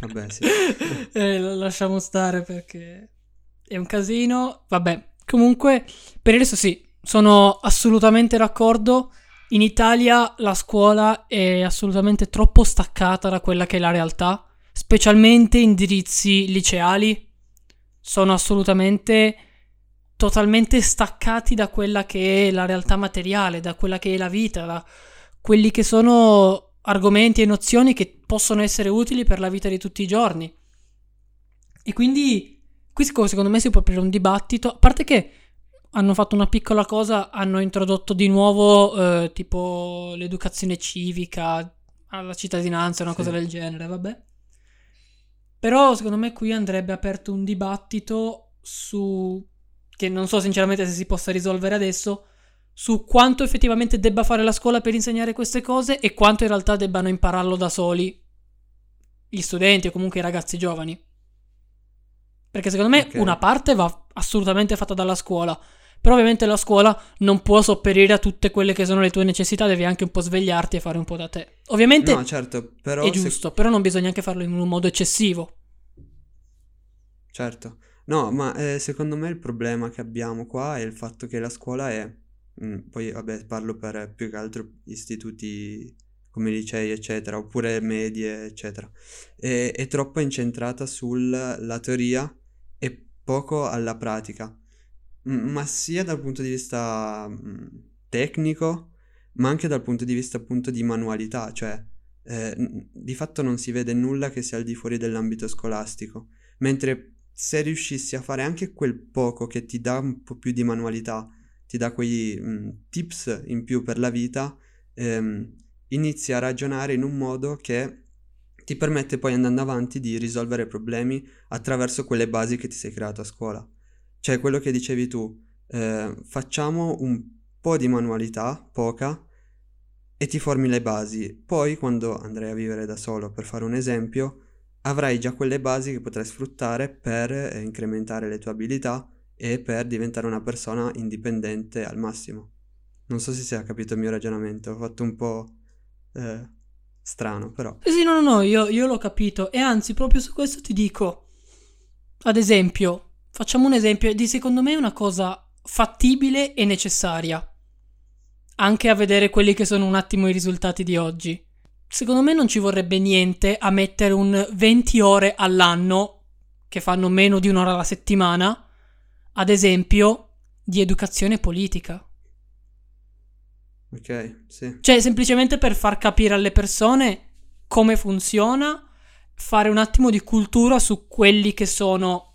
Vabbè, sì. eh, lo lasciamo stare perché è un casino. Vabbè, comunque, per adesso sì, sono assolutamente d'accordo. In Italia la scuola è assolutamente troppo staccata da quella che è la realtà, specialmente indirizzi liceali. Sono assolutamente totalmente staccati da quella che è la realtà materiale, da quella che è la vita, da quelli che sono argomenti e nozioni che possono essere utili per la vita di tutti i giorni. E quindi qui secondo me si può aprire un dibattito, a parte che hanno fatto una piccola cosa, hanno introdotto di nuovo eh, tipo l'educazione civica, alla cittadinanza, una sì. cosa del genere, vabbè. Però secondo me qui andrebbe aperto un dibattito su che non so sinceramente se si possa risolvere adesso su quanto effettivamente debba fare la scuola per insegnare queste cose e quanto in realtà debbano impararlo da soli gli studenti o comunque i ragazzi giovani. Perché secondo me okay. una parte va assolutamente fatta dalla scuola, però ovviamente la scuola non può sopperire a tutte quelle che sono le tue necessità, devi anche un po' svegliarti e fare un po' da te. Ovviamente no, certo, però è giusto, se... però non bisogna anche farlo in un modo eccessivo. Certo. No, ma eh, secondo me il problema che abbiamo qua è il fatto che la scuola è Mm, poi vabbè parlo per più che altro istituti come licei eccetera oppure medie eccetera è, è troppo incentrata sulla teoria poco alla pratica. Ma sia dal punto di vista mm, tecnico ma anche dal punto di vista appunto di manualità cioè eh, di fatto non si vede nulla che sia al di fuori dell'ambito scolastico. Mentre se riuscissi a fare anche quel poco che ti dà un po' più di manualità ti dà quei mh, mm, tips in più per la vita, ehm, inizi a ragionare in un modo che ti permette poi andando avanti di risolvere problemi attraverso quelle basi che ti sei creato a scuola. Cioè quello che dicevi tu, eh, facciamo un po' di manualità, poca, e ti formi le basi. Poi quando andrai a vivere da solo, per fare un esempio, avrai già quelle basi che potrai sfruttare per eh, incrementare le tue abilità e per diventare una persona indipendente al massimo. Non so se si è capito il mio ragionamento, ho fatto un po' eh, strano, però. Sì, no, no, no, io, io l'ho capito e anzi proprio su questo ti dico, ad esempio, facciamo un esempio di secondo me una cosa fattibile e necessaria, anche a vedere quelli che sono un attimo i risultati di oggi. Secondo me non ci vorrebbe niente a mettere un 20 ore all'anno, che fanno meno di un'ora alla settimana, ad esempio, di educazione politica. Ok, sì. Cioè, semplicemente per far capire alle persone come funziona, fare un attimo di cultura su quelli che sono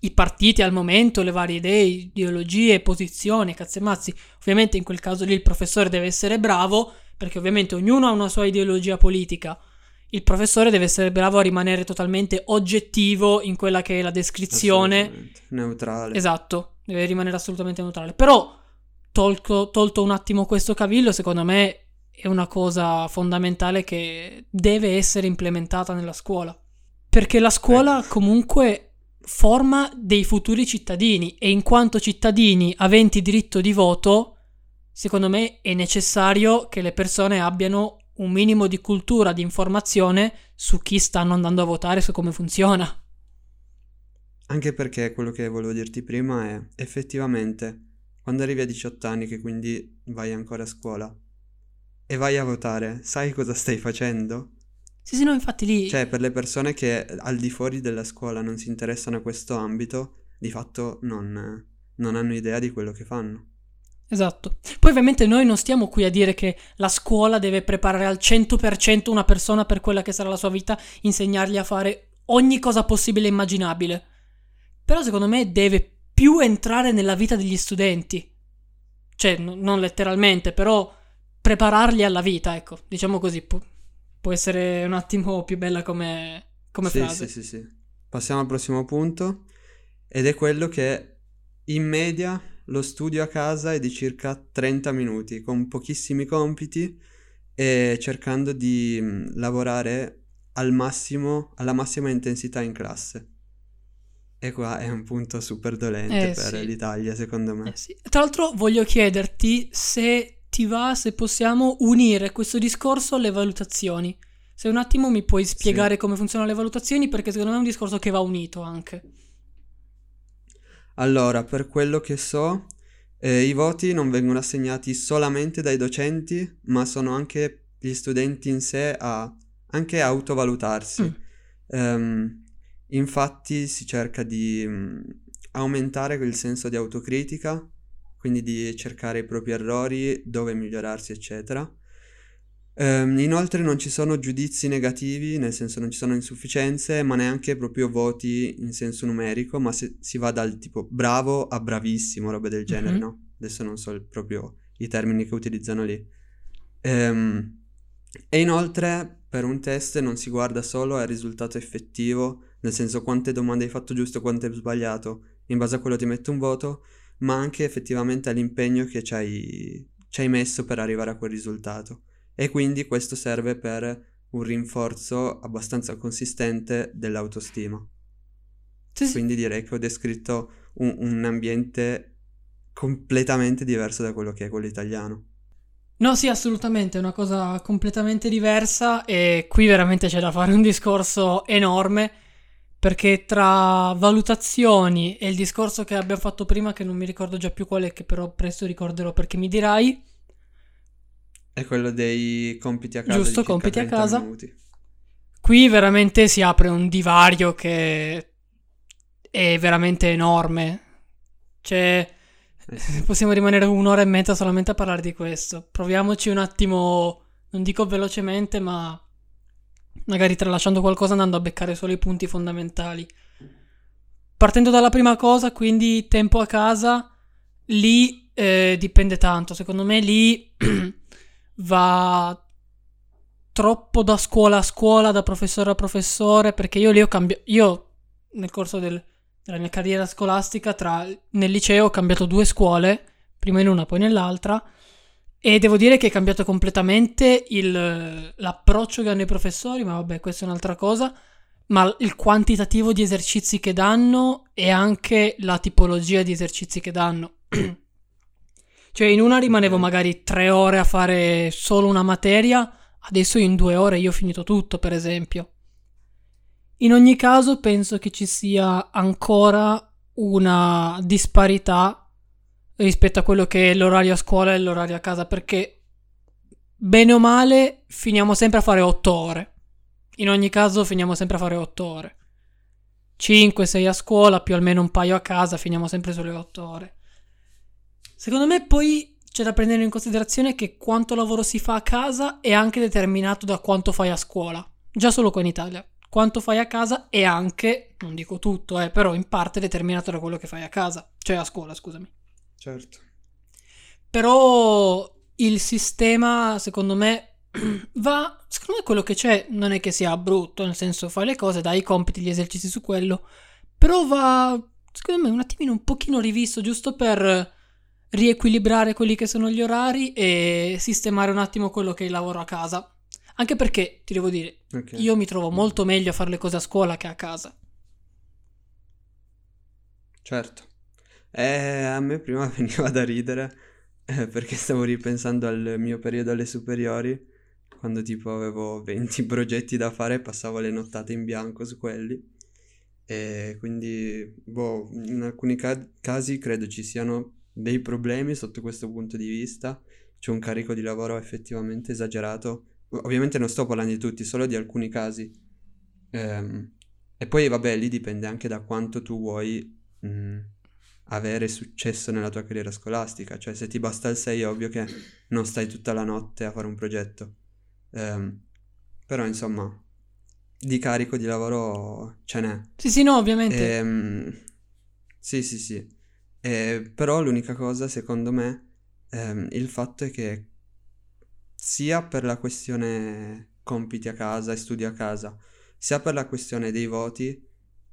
i partiti al momento, le varie idee, ideologie, posizioni, cazzemazzi. Ovviamente in quel caso lì il professore deve essere bravo, perché ovviamente ognuno ha una sua ideologia politica il professore deve essere bravo a rimanere totalmente oggettivo in quella che è la descrizione. Neutrale. Esatto, deve rimanere assolutamente neutrale. Però, tolto, tolto un attimo questo cavillo, secondo me è una cosa fondamentale che deve essere implementata nella scuola. Perché la scuola eh. comunque forma dei futuri cittadini e in quanto cittadini aventi diritto di voto, secondo me è necessario che le persone abbiano un minimo di cultura, di informazione su chi stanno andando a votare, su come funziona. Anche perché quello che volevo dirti prima è effettivamente quando arrivi a 18 anni, che quindi vai ancora a scuola e vai a votare, sai cosa stai facendo? Sì, sì, no, infatti lì. Cioè, per le persone che al di fuori della scuola non si interessano a questo ambito, di fatto non, non hanno idea di quello che fanno. Esatto. Poi ovviamente noi non stiamo qui a dire che la scuola deve preparare al 100% una persona per quella che sarà la sua vita, insegnargli a fare ogni cosa possibile e immaginabile. Però secondo me deve più entrare nella vita degli studenti. Cioè, n- non letteralmente, però prepararli alla vita, ecco, diciamo così. Pu- può essere un attimo più bella come, come sì, frase. Sì, sì, sì. Passiamo al prossimo punto ed è quello che in media lo studio a casa è di circa 30 minuti, con pochissimi compiti e cercando di lavorare al massimo, alla massima intensità in classe. E qua è un punto super dolente Eh, per sì. l'Italia, secondo me. Eh sì. Tra l'altro voglio chiederti se ti va, se possiamo unire questo discorso alle valutazioni. Se un attimo mi puoi spiegare come funzionano le valutazioni, perché secondo me è un discorso che va unito anche. Allora, per quello che so, eh, i voti non vengono assegnati solamente dai docenti, ma sono anche gli studenti in sé a anche autovalutarsi. Mm. Ehm, infatti si cerca di mm, aumentare quel senso di autocritica, quindi di cercare i propri errori, dove migliorarsi, eccetera. Ehm, inoltre non ci sono giudizi negativi, nel senso non ci sono insufficienze, ma neanche proprio voti in senso numerico, ma se- si va dal tipo bravo a bravissimo, robe del genere, Mhm. no? Adesso non so il- proprio i termini che utilizzano lì. Ehm, e inoltre per un test non si guarda solo al risultato effettivo, nel senso quante domande hai fatto giusto, quante hai sbagliato, in base a quello ti mette un voto, ma anche effettivamente all'impegno che ci hai, ci hai messo per arrivare a quel risultato. E quindi questo serve per un rinforzo abbastanza consistente dell'autostima. Sì. Quindi direi che ho descritto un, un ambiente completamente diverso da quello che è quello italiano. No, sì, assolutamente, è una cosa completamente diversa e qui veramente c'è da fare un discorso enorme perché tra valutazioni e il discorso che abbiamo fatto prima, che non mi ricordo già più qual è, che però presto ricorderò perché mi dirai, È quello dei compiti a casa. Giusto, compiti a 30 casa. minuti. qui veramente si apre un divario che è veramente enorme. Cioè, Eh possiamo rimanere un'ora e mezza solamente a parlare di questo. Proviamoci un attimo, non dico velocemente, ma magari tralasciando qualcosa andando a beccare solo i punti fondamentali. Partendo dalla prima cosa, quindi tempo a casa, lì eh, dipende tanto. Secondo me lì va troppo da scuola a scuola, da professore a professore, perché io lì ho cambiato... Io nel corso del- della mia carriera scolastica, tra, nel liceo ho cambiato due scuole, prima in una poi nell'altra, e devo dire che è cambiato completamente il- l'approccio che hanno i professori, ma vabbè, questa è un'altra cosa, ma il quantitativo di esercizi che danno e anche la tipologia di esercizi che danno. cioè in una rimanevo magari tre ore a fare solo una materia, adesso in due ore io ho finito tutto, per esempio. In ogni caso penso che ci sia ancora una disparità rispetto a quello che è l'orario a scuola e l'orario a casa, perché bene o male finiamo sempre a fare 8 ore. In ogni caso finiamo sempre a fare 8 ore. 5-6 a scuola, più almeno un paio a casa, finiamo sempre sulle 8 ore. Secondo me poi c'è da prendere in considerazione che quanto lavoro si fa a casa è anche determinato da quanto fai a scuola. Già solo qua in Italia. Quanto fai a casa è anche, non dico tutto, eh, però in parte determinato da quello che fai a casa. Cioè a scuola, scusami. Certo. Però il sistema, secondo me, va. Secondo me quello che c'è non è che sia brutto, nel senso fai le cose, dai i compiti, gli esercizi su quello. Però va, secondo me, un attimino un pochino rivisto, giusto per riequilibrare quelli che sono gli orari e sistemare un attimo quello che è il lavoro a casa. Anche perché, ti devo dire, Ok. io mi trovo molto meglio a fare le cose a scuola che a casa. Certo. Eh, a me prima veniva da ridere eh, perché stavo ripensando al mio periodo alle superiori, quando tipo avevo 20 progetti da fare e passavo le nottate in bianco su quelli. E quindi, boh, in alcuni ca- casi credo ci siano dei problemi sotto questo punto di vista. C'è un carico di lavoro effettivamente esagerato. Ovviamente non sto parlando di tutti, solo di alcuni casi. Ehm, e poi, vabbè, lì dipende anche da quanto tu vuoi mh, avere successo nella tua carriera scolastica. Cioè, se ti basta il 6 è ovvio che non stai tutta la notte a fare un progetto. Ehm, però, insomma, di carico di lavoro ce n'è. Sì, sì, no, ovviamente. Ehm, sì, sì, sì. Eh, però l'unica cosa, secondo me, ehm, il fatto è che sia per la questione compiti a casa e studi a casa, sia per la questione dei voti,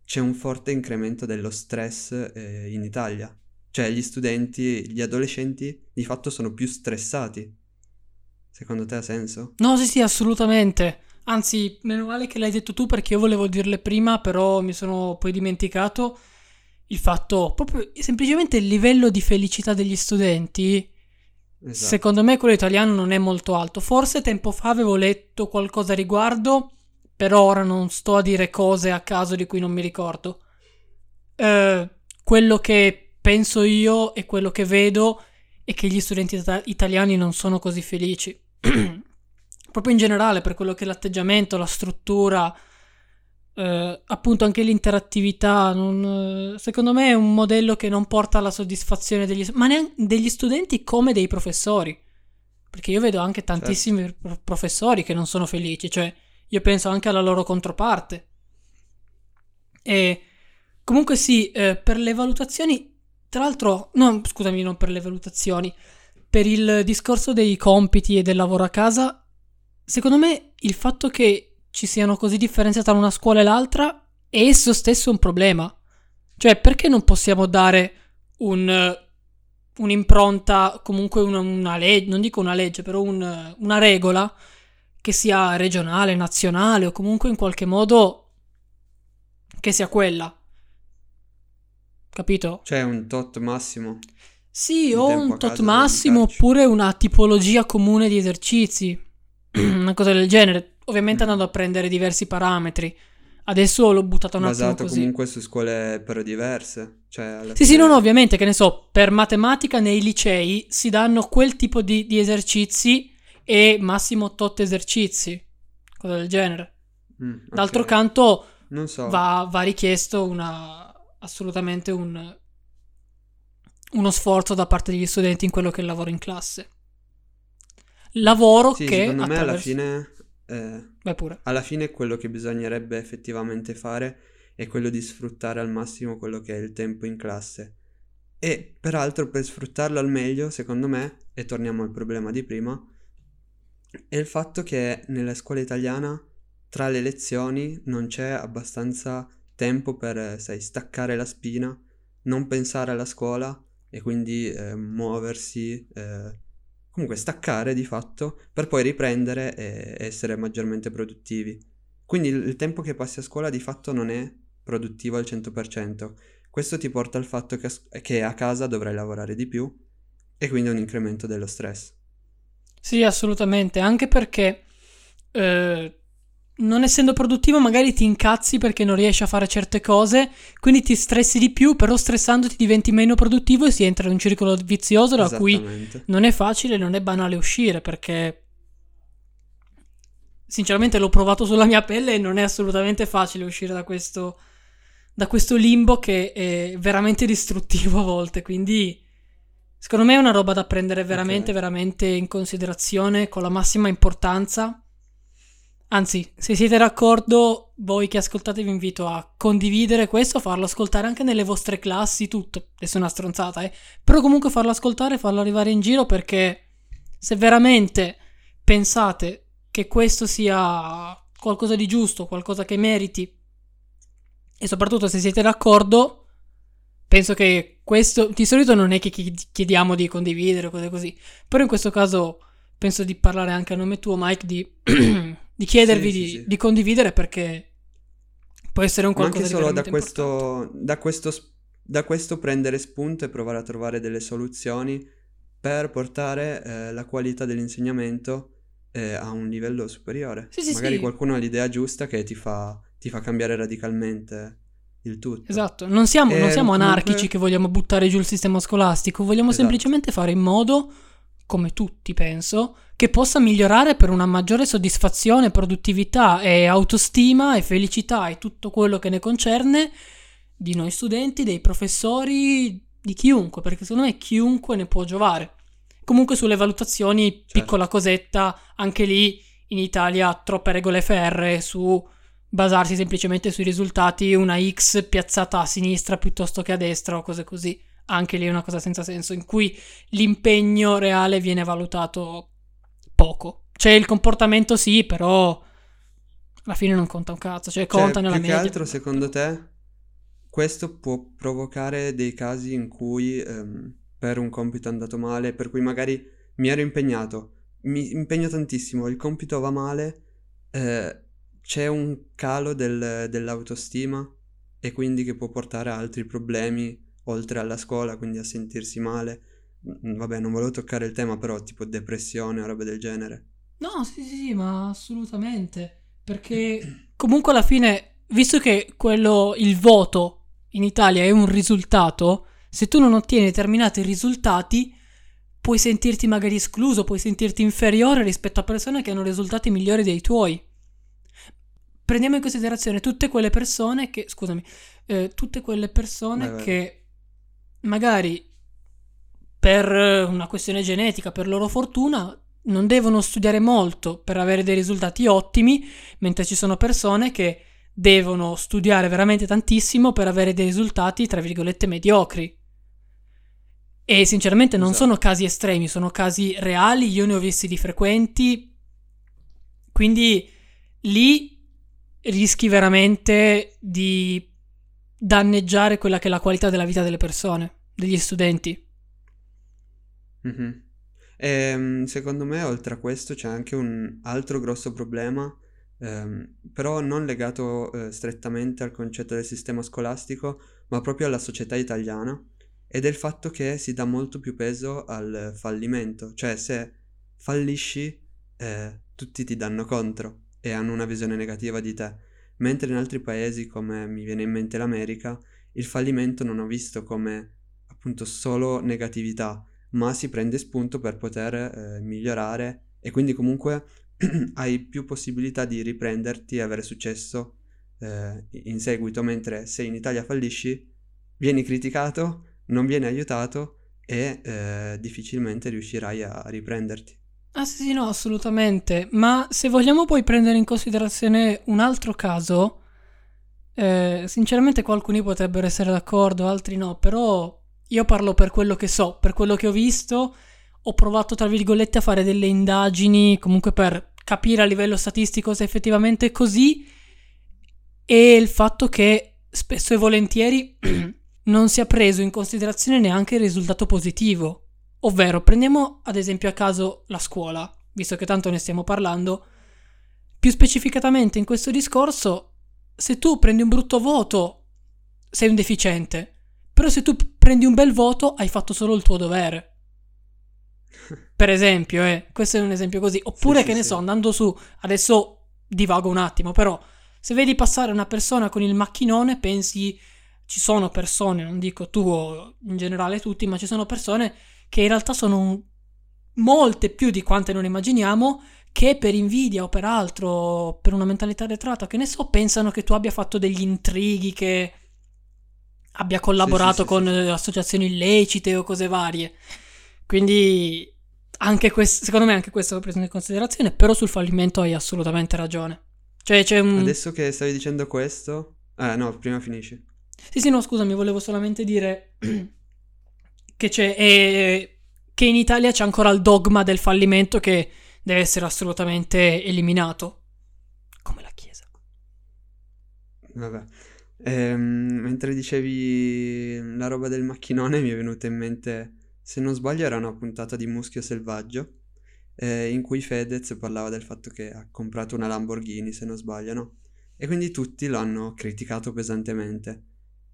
c'è un forte incremento dello stress, eh, in Italia. Cioè gli studenti, gli adolescenti di fatto sono più stressati. Secondo te ha senso? No, sì, sì, assolutamente. Anzi, meno male che l'hai detto tu perché io volevo dirle prima, però mi sono poi dimenticato il fatto, proprio semplicemente il livello di felicità degli studenti. Esatto. Secondo me quello italiano non è molto alto. Forse tempo fa avevo letto qualcosa a riguardo, però ora non sto a dire cose a caso di cui non mi ricordo. Eh, quello che penso io e quello che vedo è che gli studenti ita- italiani non sono così felici. Proprio in generale, per quello che è l'atteggiamento, la struttura, eh, appunto anche l'interattività. Non, eh, secondo me è un modello che non porta alla soddisfazione degli, ma neanche degli studenti come dei professori. Perché io vedo anche tantissimi Certo. professori che non sono felici, cioè io penso anche alla loro controparte. E comunque sì, eh, per le valutazioni, tra l'altro, no, scusami, non per le valutazioni, per il discorso dei compiti e del lavoro a casa, secondo me il fatto che ci siano così differenze tra una scuola e l'altra è esso stesso un problema. Cioè, perché non possiamo dare un, un'impronta, comunque una, una legge, non dico una legge, però un- una regola che sia regionale, nazionale o comunque in qualche modo che sia quella. Capito? C'è un tot massimo. Sì, o un tot massimo oppure una tipologia comune di esercizi. una cosa del genere. Ovviamente andando a prendere diversi parametri. Adesso l'ho buttata un attimo Basato così. comunque su scuole però diverse. Cioè, Sì, sì, fine- no, no, ovviamente, che ne so, per matematica nei licei si danno quel tipo di, di esercizi e massimo tot esercizi, cosa del genere. Mm, D'altro ok. canto so. va, va richiesto una, assolutamente un, uno sforzo da parte degli studenti in quello che è il lavoro in classe. Lavoro Sì, che secondo me alla attraverso- fine... eh, Vai pure. alla fine quello che bisognerebbe effettivamente fare è quello di sfruttare al massimo quello che è il tempo in classe. E peraltro per sfruttarlo al meglio, secondo me, e torniamo al problema di prima, è il fatto che nella scuola italiana tra le lezioni non c'è abbastanza tempo per, eh, sai, staccare la spina, non pensare alla scuola e quindi eh, muoversi, eh, comunque staccare di fatto per poi riprendere e essere maggiormente produttivi. Quindi il il tempo che passi a scuola di fatto non è produttivo al 100%. Questo ti porta al fatto che che a casa dovrai lavorare di più e quindi un incremento dello stress. Sì, assolutamente, anche perché eh, non essendo produttivo magari ti incazzi perché non riesci a fare certe cose, quindi ti stressi di più, però stressandoti diventi meno produttivo e si entra in un circolo vizioso da cui non è facile, non è banale uscire perché sinceramente l'ho provato sulla mia pelle e non è assolutamente facile uscire da questo, da questo limbo che è veramente distruttivo a volte, quindi secondo me è una roba da prendere veramente, Ok. veramente in considerazione con la massima importanza. Anzi, se siete d'accordo, voi che ascoltate vi invito a condividere questo, farlo ascoltare anche nelle vostre classi, tutto. Adesso è una stronzata, eh. Però comunque farlo ascoltare, farlo arrivare in giro perché se veramente pensate che questo sia qualcosa di giusto, qualcosa che meriti, e soprattutto se siete d'accordo, penso che questo di solito non è che chi- chiediamo di condividere cose così, però in questo caso penso di parlare anche a nome tuo, Mike, di, di chiedervi Sì, di, sì, sì. di condividere perché può essere un Ma qualcosa anche di solo da questo, da questo, da questo prendere spunto e provare a trovare delle soluzioni per portare eh, la qualità dell'insegnamento eh, a un livello superiore. Sì, sì, Magari qualcuno ha l'idea giusta che ti fa, ti fa cambiare radicalmente il tutto. Esatto, non siamo, non E siamo comunque- anarchici che vogliamo buttare giù il sistema scolastico, vogliamo Esatto. semplicemente fare in modo, come tutti penso, che possa migliorare per una maggiore soddisfazione, produttività e autostima e felicità e tutto quello che ne concerne di noi studenti, dei professori, di chiunque, perché secondo me chiunque ne può giovare. Comunque sulle valutazioni, Certo. piccola cosetta, anche lì in Italia troppe regole ferre su basarsi semplicemente sui risultati, una X piazzata a sinistra piuttosto che a destra o cose così. Anche lì è una cosa senza senso, in cui l'impegno reale viene valutato poco. Cioè il comportamento sì, però alla fine non conta un cazzo, cioè Cioè, conta nella più che media. altro, secondo te, questo può provocare dei casi in cui ehm, per un compito è andato male, per cui magari mi ero impegnato, mi impegno tantissimo, il compito va male, eh, c'è un calo del, dell'autostima e quindi che può portare a altri problemi oltre alla scuola, quindi a sentirsi male. Mm, vabbè, non volevo toccare il tema, però tipo depressione o roba del genere. No, sì, sì, sì, ma assolutamente. Perché comunque alla fine, visto che quello, il voto in Italia è un risultato, se tu non ottieni determinati risultati, puoi sentirti magari escluso, puoi sentirti inferiore rispetto a persone che hanno risultati migliori dei tuoi. Prendiamo in considerazione tutte quelle persone che, scusami, eh, tutte quelle persone vai. che magari per una questione genetica, per loro fortuna, non devono studiare molto per avere dei risultati ottimi, mentre ci sono persone che devono studiare veramente tantissimo per avere dei risultati, tra virgolette, mediocri. E sinceramente non esatto. sono casi estremi, sono casi reali, io ne ho visti di frequenti, quindi lì rischi veramente di danneggiare quella che è la qualità della vita delle persone, degli studenti. Mm-hmm. E, ehm, secondo me, oltre a questo, c'è anche un altro grosso problema, ehm, però non legato eh, strettamente al concetto del sistema scolastico, ma proprio alla società italiana, ed è il fatto che si dà molto più peso al fallimento, cioè se fallisci, eh, tutti ti danno contro e hanno una visione negativa di te, mentre in altri paesi, come mi viene in mente l'America, il fallimento non è visto come appunto solo negatività, ma si prende spunto per poter eh, migliorare e quindi comunque hai più possibilità di riprenderti e avere successo eh, in seguito, mentre se in Italia fallisci vieni criticato, non vieni aiutato e eh, difficilmente riuscirai a riprenderti. Ah sì, no, assolutamente. Ma se vogliamo poi prendere in considerazione un altro caso, eh, sinceramente alcuni potrebbero essere d'accordo, altri no, però io parlo per quello che so, per quello che ho visto, ho provato tra virgolette a fare delle indagini, comunque per capire a livello statistico se effettivamente è così e il fatto che spesso e volentieri non sia preso in considerazione neanche il risultato positivo. Ovvero, prendiamo ad esempio a caso la scuola, visto che tanto ne stiamo parlando. Più specificatamente in questo discorso, se tu prendi un brutto voto, sei un deficiente. Però se tu prendi un bel voto, hai fatto solo il tuo dovere. Per esempio, eh, questo è un esempio così. Oppure, sì, che sì, ne sì. so, andando su, adesso divago un attimo, però se vedi passare una persona con il macchinone, pensi ci sono persone, non dico tu o in generale tutti, ma ci sono persone che in realtà sono molte più di quante non immaginiamo, che per invidia o per altro, per una mentalità retrata, che ne so, pensano che tu abbia fatto degli intrighi, che abbia collaborato sì, sì, con sì, associazioni illecite o cose varie. Quindi anche questo, secondo me anche questo va preso in considerazione, però sul fallimento hai assolutamente ragione. Cioè c'è un... Adesso che stavi dicendo questo... Eh no, prima finisci. Sì, sì, no, scusami, volevo solamente dire che c'è... Eh, che in Italia c'è ancora il dogma del fallimento che deve essere assolutamente eliminato. Come la Chiesa. Vabbè. Ehm, mentre dicevi la roba del macchinone mi è venuta in mente, se non sbaglio era una puntata di Muschio Selvaggio, eh, in cui Fedez parlava del fatto che ha comprato una Lamborghini, se non sbaglio, no? E quindi tutti l'hanno criticato pesantemente.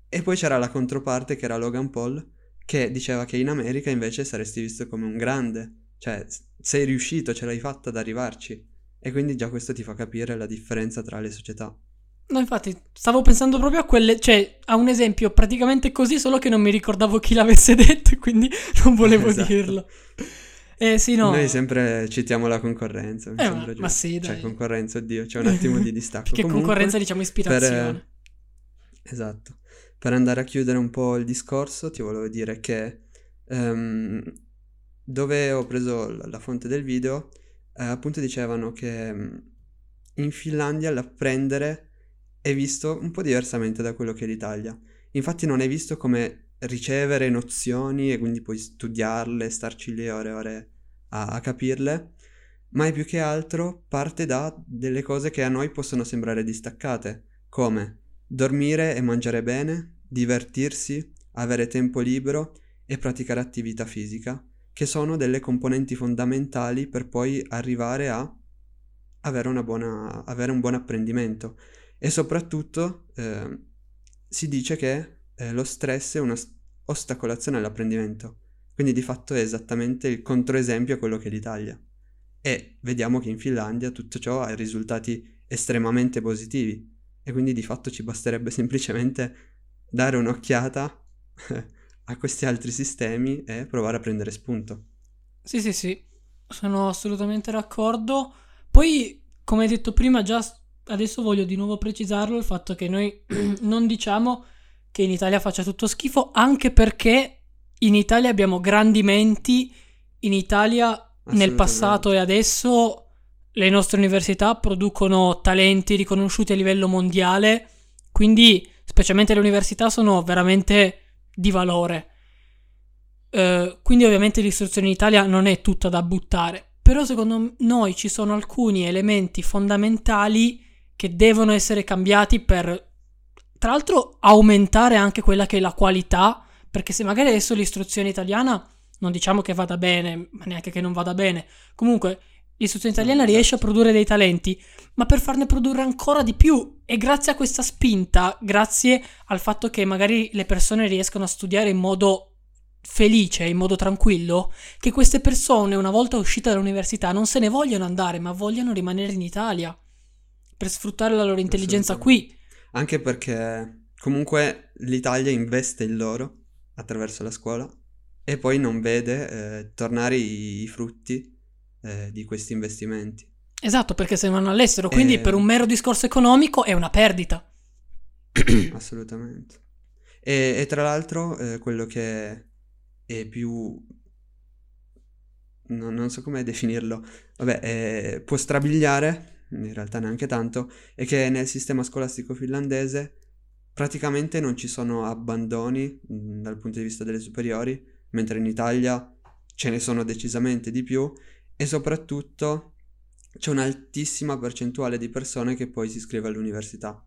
E poi c'era la controparte che era Logan Paul, che diceva che in America invece saresti visto come un grande, cioè sei riuscito, ce l'hai fatta ad arrivarci. E quindi già questo ti fa capire la differenza tra le società. No, infatti, stavo pensando proprio a quelle, cioè a un esempio praticamente così, solo che non mi ricordavo chi l'avesse detto, quindi non volevo esatto. dirlo. Eh sì, no. Noi sempre citiamo la concorrenza. Eh, ma, ma, sì, cioè, dai. Cioè, concorrenza, oddio, c'è un attimo di distacco. Perché Comunque, concorrenza diciamo ispirazione. Per, esatto. Per andare a chiudere un po' il discorso, ti volevo dire che um, dove ho preso la, fonte del video, eh, appunto dicevano che um, in Finlandia l'apprendere è visto un po' diversamente da quello che è l'Italia. Infatti non è visto come ricevere nozioni e quindi poi studiarle, starci lì ore e ore a, a capirle, ma è più che altro parte da delle cose che a noi possono sembrare distaccate, come dormire e mangiare bene, divertirsi, avere tempo libero e praticare attività fisica, che sono delle componenti fondamentali per poi arrivare a avere, buona, avere un buon apprendimento. E soprattutto eh, si dice che eh, lo stress è un'ostacolazione all'apprendimento. Quindi di fatto è esattamente il controesempio a quello che è l'Italia. E vediamo che in Finlandia tutto ciò ha risultati estremamente positivi. E quindi di fatto ci basterebbe semplicemente dare un'occhiata a questi altri sistemi e provare a prendere spunto. Sì, sì, sì, sono assolutamente d'accordo. Poi, come detto prima, già adesso voglio di nuovo precisarlo il fatto che noi non diciamo che in Italia faccia tutto schifo, anche perché in Italia abbiamo grandi menti, in Italia nel passato e adesso le nostre università producono talenti riconosciuti a livello mondiale, quindi specialmente le università sono veramente di valore. Uh, quindi ovviamente l'istruzione in Italia non è tutta da buttare, però secondo noi ci sono alcuni elementi fondamentali che devono essere cambiati per, tra l'altro, aumentare anche quella che è la qualità, perché se magari adesso l'istruzione italiana non diciamo che vada bene, ma neanche che non vada bene, comunque l'istruzione italiana riesce a produrre dei talenti, ma per farne produrre ancora di più e grazie a questa spinta, grazie al fatto che magari le persone riescono a studiare in modo felice, in modo tranquillo, che queste persone una volta uscite dall'università non se ne vogliono andare, ma vogliono rimanere in Italia per sfruttare la loro intelligenza qui. Anche perché comunque l'Italia investe in loro attraverso la scuola e poi non vede eh, tornare i, i frutti eh, di questi investimenti. Esatto, perché se vanno all'estero, quindi e... per un mero discorso economico è una perdita. Assolutamente. E, e, tra l'altro eh, quello che è più... No, non so come definirlo, vabbè, può strabiliare in realtà neanche tanto, è che nel sistema scolastico finlandese praticamente non ci sono abbandoni mh, mm, dal punto di vista delle superiori, mentre in Italia ce ne sono decisamente di più e soprattutto c'è un'altissima percentuale di persone che poi si iscrive all'università.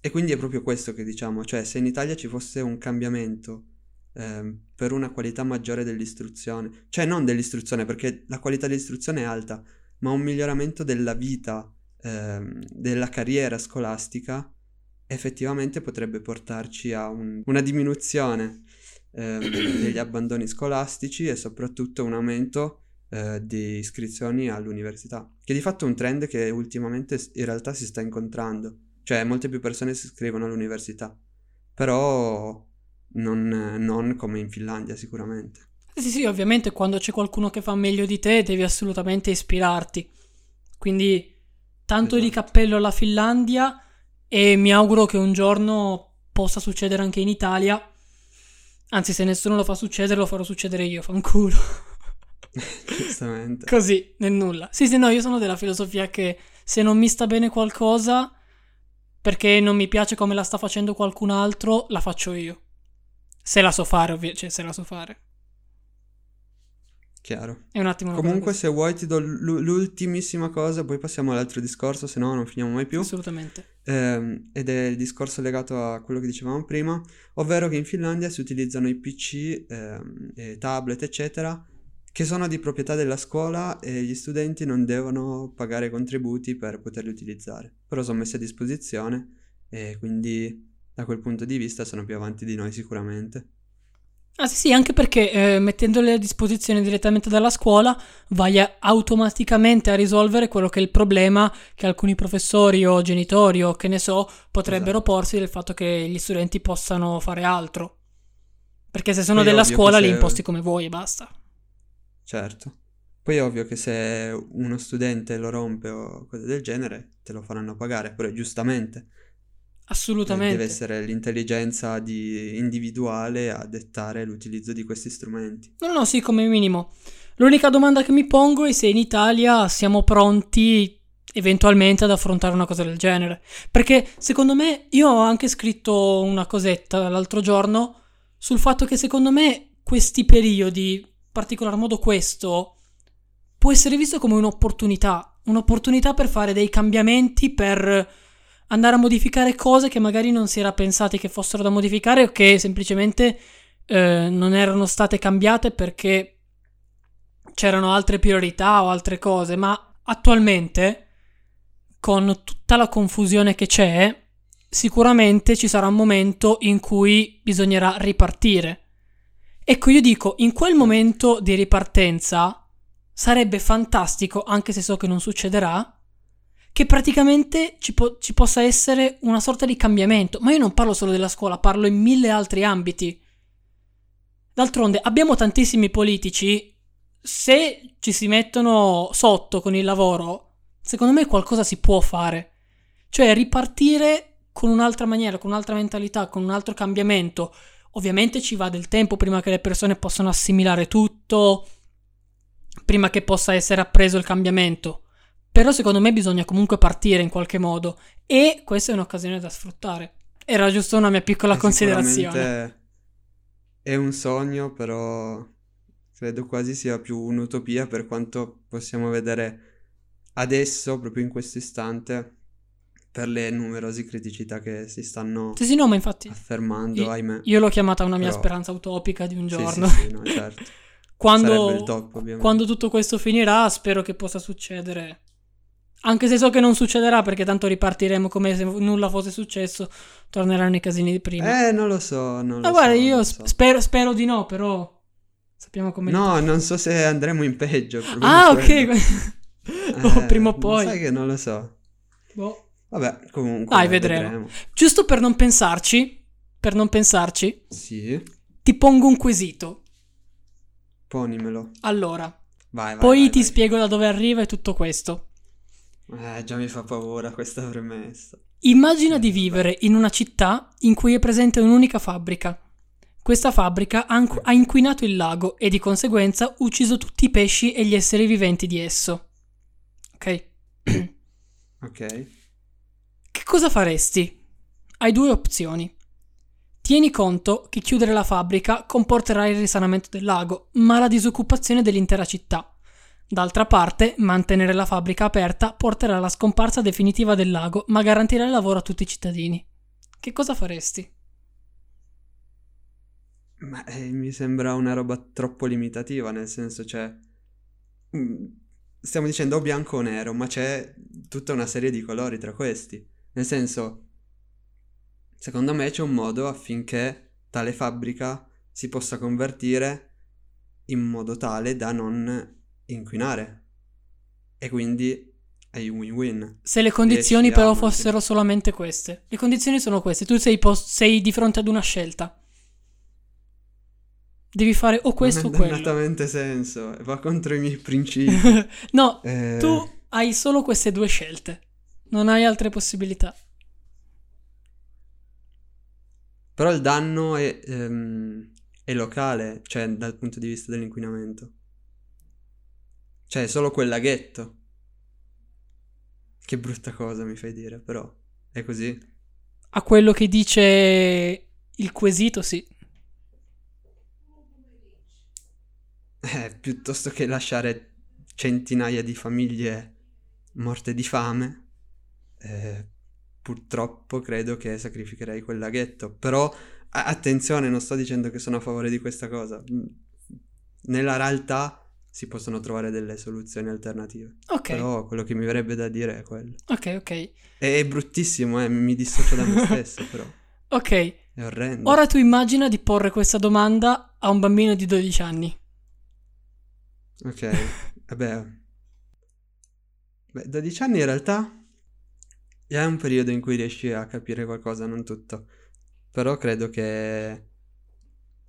E quindi è proprio questo che diciamo, cioè se in Italia ci fosse un cambiamento eh, per una qualità maggiore dell'istruzione, cioè non dell'istruzione perché la qualità dell'istruzione è alta, ma un miglioramento della vita, ehm, della carriera scolastica, effettivamente potrebbe portarci a un, una diminuzione ehm, degli abbandoni scolastici e soprattutto un aumento eh, di iscrizioni all'università, che di fatto è un trend che ultimamente in realtà si sta incontrando, cioè molte più persone si iscrivono all'università, però non, non come in Finlandia sicuramente. Sì, sì, ovviamente quando c'è qualcuno che fa meglio di te devi assolutamente ispirarti. Quindi tanto esatto. di cappello alla Finlandia e mi auguro che un giorno possa succedere anche in Italia. Anzi, se nessuno lo fa succedere, lo farò succedere io, fanculo. Giustamente. Così, nel nulla. Sì, sì, no, io sono della filosofia che se non mi sta bene qualcosa, perché non mi piace come la sta facendo qualcun altro, la faccio io. Se la so fare, ovviamente, cioè se la so fare. Chiaro. È un attimo Comunque, se vuoi, ti do l'ultimissima cosa, poi passiamo all'altro discorso, se no non finiamo mai più. Assolutamente. Eh, ed è il discorso legato a quello che dicevamo prima, ovvero che in Finlandia si utilizzano i PC, eh, tablet, eccetera, che sono di proprietà della scuola e gli studenti non devono pagare contributi per poterli utilizzare. Però sono messi a disposizione e quindi da quel punto di vista sono più avanti di noi sicuramente. Ah sì, sì, anche perché eh, mettendole a disposizione direttamente dalla scuola vai a, automaticamente a risolvere quello che è il problema che alcuni professori o genitori o che ne so potrebbero esatto. porsi del fatto che gli studenti possano fare altro. Perché se sono Poi della scuola li imposti come vuoi e basta. Certo. Poi è ovvio che se uno studente lo rompe o cose del genere te lo faranno pagare, però giustamente. Assolutamente. Deve essere l'intelligenza di, individuale a dettare l'utilizzo di questi strumenti. No, no, sì, come minimo. L'unica domanda che mi pongo è se in Italia siamo pronti eventualmente ad affrontare una cosa del genere. Perché secondo me, io ho anche scritto una cosetta l'altro giorno sul fatto che secondo me questi periodi, particolar modo questo, può essere visto come un'opportunità. Un'opportunità per fare dei cambiamenti, per andare a modificare cose che magari non si era pensati che fossero da modificare o che semplicemente eh, non erano state cambiate perché c'erano altre priorità o altre cose, ma attualmente con tutta la confusione che c'è, sicuramente ci sarà un momento in cui bisognerà ripartire. Ecco, io dico, in quel momento di ripartenza sarebbe fantastico, anche se so che non succederà, che praticamente ci, po- ci, possa essere una sorta di cambiamento. Ma io non parlo solo della scuola, parlo in mille altri ambiti. D'altronde abbiamo tantissimi politici, se ci si mettono sotto con il lavoro, secondo me qualcosa si può fare. Cioè ripartire con un'altra maniera, con un'altra mentalità, con un altro cambiamento. Ovviamente ci va del tempo prima che le persone possano assimilare tutto, prima che possa essere appreso il cambiamento. Però secondo me bisogna comunque partire in qualche modo e questa è un'occasione da sfruttare. Era giusto una mia piccola considerazione. È un sogno, però credo quasi sia più un'utopia per quanto possiamo vedere adesso, proprio in questo istante, per le numerose criticità che si stanno sì, sì, no, ma infatti, affermando, io, ahimè. Io l'ho chiamata una mia però... speranza utopica di un giorno. Sì, sì, sì no, certo. quando, top, quando tutto questo finirà, spero che possa succedere anche se so che non succederà perché tanto ripartiremo come se nulla fosse successo, torneranno i casini di prima. Eh, non lo so, non Ma lo guarda, so, io so. spero, spero, di no, però sappiamo come... No, non so se andremo in peggio. Ah, ok. oh, eh, prima o poi. Sai che non lo so. Boh. Vabbè, comunque. Dai, vedremo. vedremo. Giusto per non pensarci, per non pensarci, sì. ti pongo un quesito. Ponimelo. Allora, vai, vai, poi vai, ti spiego da dove arriva e tutto questo. Eh, già mi fa paura questa premessa. Immagina di vivere in una città in cui è presente un'unica fabbrica. Questa fabbrica ha inquinato il lago e di conseguenza ucciso tutti i pesci e gli esseri viventi di esso. Ok? ok. Cosa faresti? Hai due opzioni. Tieni conto che chiudere la fabbrica comporterà il risanamento del lago, ma la disoccupazione dell'intera città. D'altra parte, mantenere la fabbrica aperta porterà alla scomparsa definitiva del lago, ma garantirà il lavoro a tutti i cittadini. Che cosa faresti? Ma eh, mi sembra una roba troppo limitativa, nel senso, cioè... mm, Stiamo dicendo o bianco o nero, ma c'è tutta una serie di colori tra questi. Nel senso, secondo me c'è un modo affinché tale fabbrica si possa convertire in modo tale da non inquinare. E quindi hai un win-win. Se le condizioni però fossero solamente queste. Le condizioni sono queste. Tu sei, post- sei di fronte ad una scelta. Devi fare o questo o quello. Non ha esattamente senso. Va contro i miei principi. no, eh... tu hai solo queste due scelte. Non hai altre possibilità. Però il danno è, ehm, è locale, cioè dal punto di vista dell'inquinamento. Cioè, solo quel laghetto. Che brutta cosa mi fai dire, però è così. A quello che dice il quesito, sì. Eh, piuttosto che lasciare centinaia di famiglie morte di fame, eh, purtroppo credo che sacrificherei quel laghetto. Però a- attenzione, non sto dicendo che sono a favore di questa cosa. Nella realtà si possono trovare delle soluzioni alternative. Ok. Però quello che mi verrebbe da dire è quello. Ok, ok. È, è bruttissimo, eh, mi dissocio da me stesso, però. Ok. È orrendo. Ora tu immagina di porre questa domanda a un bambino di 12 anni. Ok, vabbè. Beh, 12 anni in realtà è un periodo in cui riesci a capire qualcosa, non tutto. Però credo che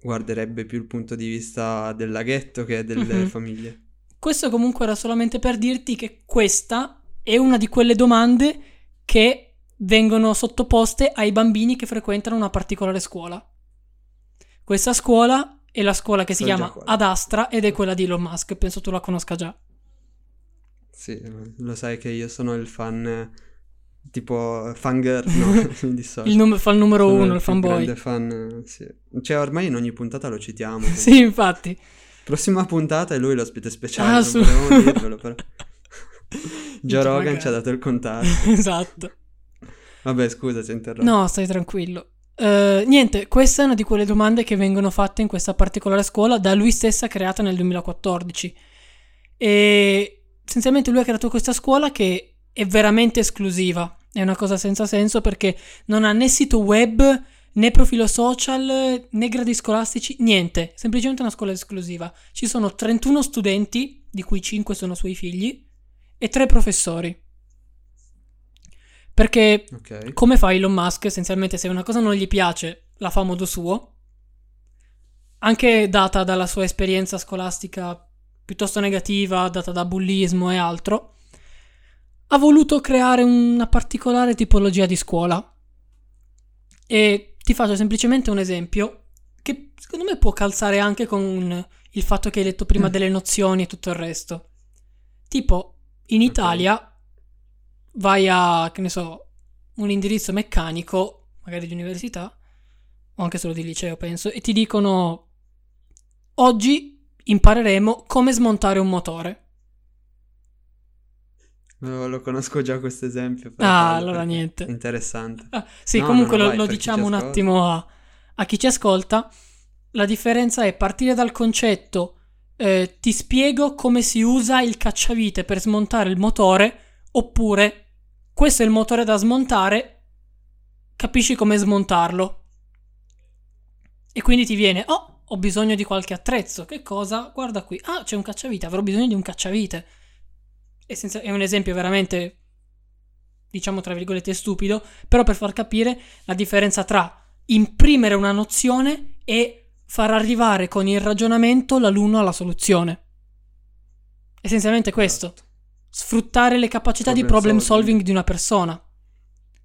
guarderebbe più il punto di vista del laghetto che delle Mhm. famiglie. Questo comunque era solamente per dirti che questa è una di quelle domande che vengono sottoposte ai bambini che frequentano una particolare scuola. Questa scuola è la scuola che si So chiama quale. Ad Astra ed è quella di Elon Musk, penso tu la conosca già. Sì, lo sai che io sono il fan, tipo fangirl, no, mi dissocio. Il num- fa il numero Sono uno, il più fanboy. fan, eh, sì. Cioè, ormai in ogni puntata lo citiamo. Sì, infatti. Prossima puntata è lui l'ospite speciale, Ah, non su- volevamo dirvelo, però. Joe Rogan ci ha dato il contatto. esatto. Vabbè, scusa, ti interrompo. No, stai tranquillo. Uh, niente, questa è una di quelle domande che vengono fatte in questa particolare scuola da lui stessa creata nel 2014. E essenzialmente lui ha creato questa scuola che è veramente esclusiva. È una cosa senza senso perché non ha né sito web, né profilo social, né gradi scolastici, niente. Semplicemente una scuola esclusiva. Ci sono 31 studenti, di cui 5 sono suoi figli, e 3 professori. Perché Ok. come fa Elon Musk, essenzialmente se una cosa non gli piace, la fa a modo suo, anche data dalla sua esperienza scolastica piuttosto negativa, data da bullismo e altro, ha voluto creare una particolare tipologia di scuola. E ti faccio semplicemente un esempio che secondo me può calzare anche con il fatto che hai detto prima Mm. delle nozioni e tutto il resto. Tipo, in Ok. Italia vai a, che ne so, un indirizzo meccanico, magari di università, o anche solo di liceo, penso, e ti dicono oggi impareremo come smontare un motore. No, lo conosco già questo esempio. Ah, allora niente. Interessante. Ah, sì, No, comunque no, no, lo, vai, lo diciamo un attimo a, a chi ci ascolta. La differenza è partire dal concetto eh, ti spiego come si usa il cacciavite per smontare il motore, oppure questo è il motore da smontare, capisci come smontarlo. E quindi ti viene, oh, ho bisogno di qualche attrezzo, che cosa? Guarda qui, ah, c'è un cacciavite, avrò bisogno di un cacciavite. È un esempio veramente, diciamo tra virgolette, stupido, però per far capire la differenza tra imprimere una nozione e far arrivare con il ragionamento l'alunno alla soluzione. Essenzialmente questo, Esatto. sfruttare le capacità di Problem problem solving. solving di una persona,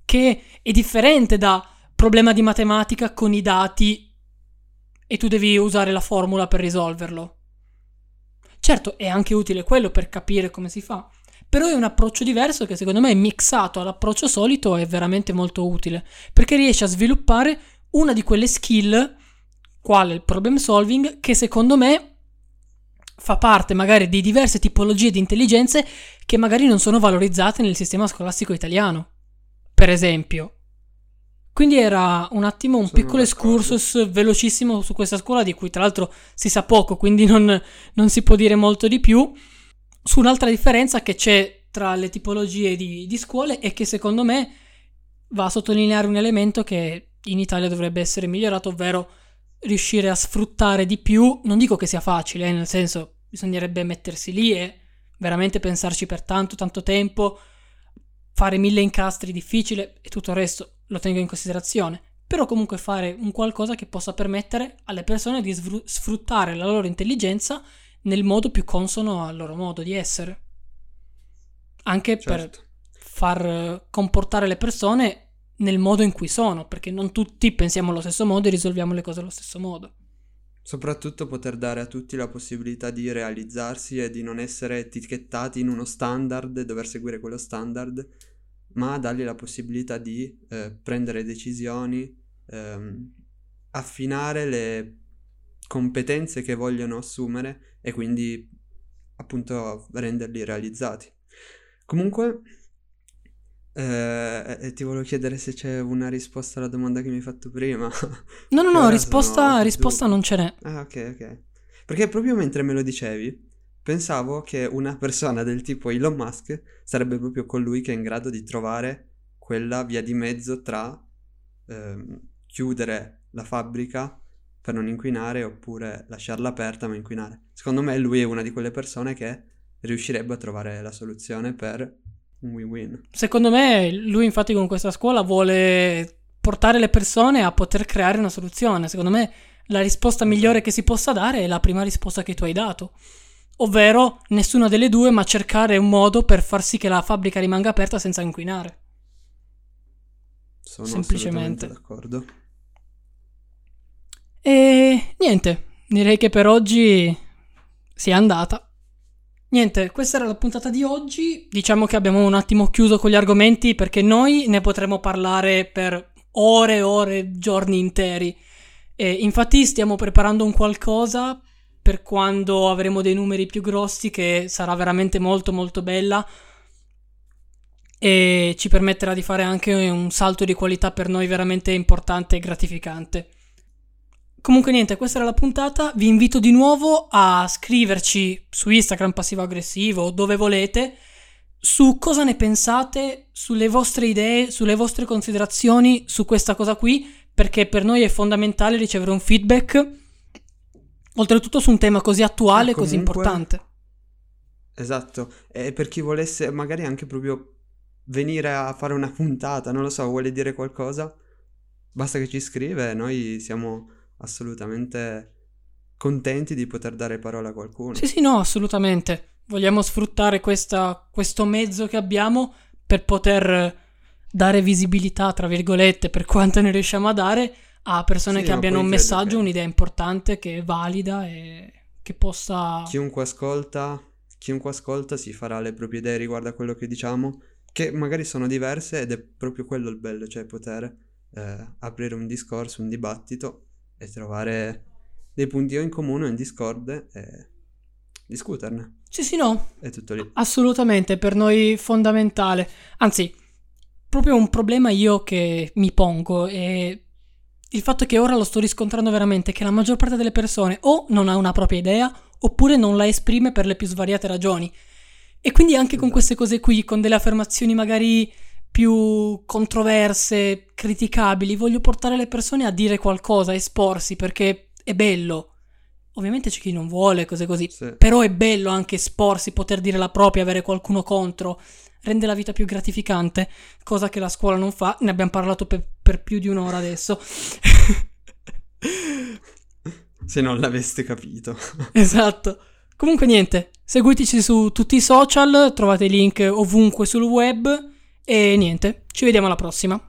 che è differente da problema di matematica con i dati e tu devi usare la formula per risolverlo. Certo, è anche utile quello per capire come si fa, però è un approccio diverso che secondo me mixato all'approccio solito è veramente molto utile, perché riesce a sviluppare una di quelle skill, quale il problem solving, che secondo me fa parte magari di diverse tipologie di intelligenze che magari non sono valorizzate nel sistema scolastico italiano. Per esempio. Quindi era un attimo un Sono piccolo excursus velocissimo su questa scuola di cui tra l'altro si sa poco, quindi non, non si può dire molto di più. Su un'altra differenza che c'è tra le tipologie di, di scuole e che secondo me va a sottolineare un elemento che in Italia dovrebbe essere migliorato, ovvero riuscire a sfruttare di più. Non dico che sia facile, eh, nel senso bisognerebbe mettersi lì e veramente pensarci per tanto, tanto tempo, fare mille incastri difficile e tutto il resto lo tengo in considerazione. Però comunque fare un qualcosa che possa permettere alle persone di sfruttare la loro intelligenza nel modo più consono al loro modo di essere. Anche per Certo. far eh, comportare le persone nel modo in cui sono, perché non tutti pensiamo allo stesso modo e risolviamo le cose allo stesso modo. Soprattutto poter dare a tutti la possibilità di realizzarsi e di non essere etichettati in uno standard e dover seguire quello standard, ma dargli la possibilità di eh, prendere decisioni, ehm, affinare le competenze che vogliono assumere e quindi appunto renderli realizzati. Comunque, eh, ti volevo chiedere se c'è una risposta alla domanda che mi hai fatto prima. No, no, no, risposta, risposta non ce n'è. Ah, ok, ok. Perché proprio mentre me lo dicevi, pensavo che una persona del tipo Elon Musk sarebbe proprio colui che è in grado di trovare quella via di mezzo tra ehm, chiudere la fabbrica per non inquinare oppure lasciarla aperta ma inquinare. Secondo me lui è una di quelle persone che riuscirebbe a trovare la soluzione per un win-win. Secondo me lui infatti con questa scuola vuole portare le persone a poter creare una soluzione. Secondo me la risposta migliore che si possa dare è la prima risposta che tu hai dato. Ovvero nessuna delle due, ma cercare un modo per far sì che la fabbrica rimanga aperta senza inquinare. Sono Semplicemente. d'accordo. E niente, direi che per oggi sia andata. Niente, questa era la puntata di oggi. Diciamo che abbiamo un attimo chiuso con gli argomenti perché noi ne potremo parlare per ore e ore, giorni interi. E infatti stiamo preparando un qualcosa per quando avremo dei numeri più grossi che sarà veramente molto molto bella. e ci permetterà di fare anche un salto di qualità per noi veramente importante e gratificante. Comunque niente, questa era la puntata, vi invito di nuovo a scriverci su Instagram passivo aggressivo dove volete su cosa ne pensate, sulle vostre idee, sulle vostre considerazioni su questa cosa qui, perché per noi è fondamentale ricevere un feedback, oltretutto su un tema così attuale e comunque, così importante. Esatto, e per chi volesse magari anche proprio venire a fare una puntata, non lo so, vuole dire qualcosa, basta che ci scrive, noi siamo assolutamente contenti di poter dare parola a qualcuno. Sì, sì, no, assolutamente vogliamo sfruttare questa, questo mezzo che abbiamo per poter dare visibilità, tra virgolette, per quanto ne riusciamo a dare a persone Sì, che abbiano un messaggio, che- un'idea importante, che è valida e che possa... Chiunque ascolta, chiunque ascolta si farà le proprie idee riguardo a quello che diciamo, che magari sono diverse ed è proprio quello il bello, cioè poter eh, aprire un discorso, un dibattito e trovare dei punti in comune o in discorde e discuterne. Sì, sì, no, È tutto lì. assolutamente, per noi fondamentale. Anzi, proprio un problema io che mi pongo è il fatto che ora lo sto riscontrando veramente, che la maggior parte delle persone o non ha una propria idea oppure non la esprime per le più svariate ragioni. E quindi anche con Esatto. queste cose qui, con delle affermazioni magari più controverse, criticabili, voglio portare le persone a dire qualcosa, a esporsi, perché è bello. Ovviamente c'è chi non vuole, cose così. Sì. Però è bello anche esporsi, poter dire la propria, avere qualcuno contro, rende la vita più gratificante, cosa che la scuola non fa. Ne abbiamo parlato per, per più di un'ora adesso. Se non l'aveste capito. esatto. Comunque niente, seguiteci su tutti i social, trovate i link ovunque sul web e niente, ci vediamo alla prossima.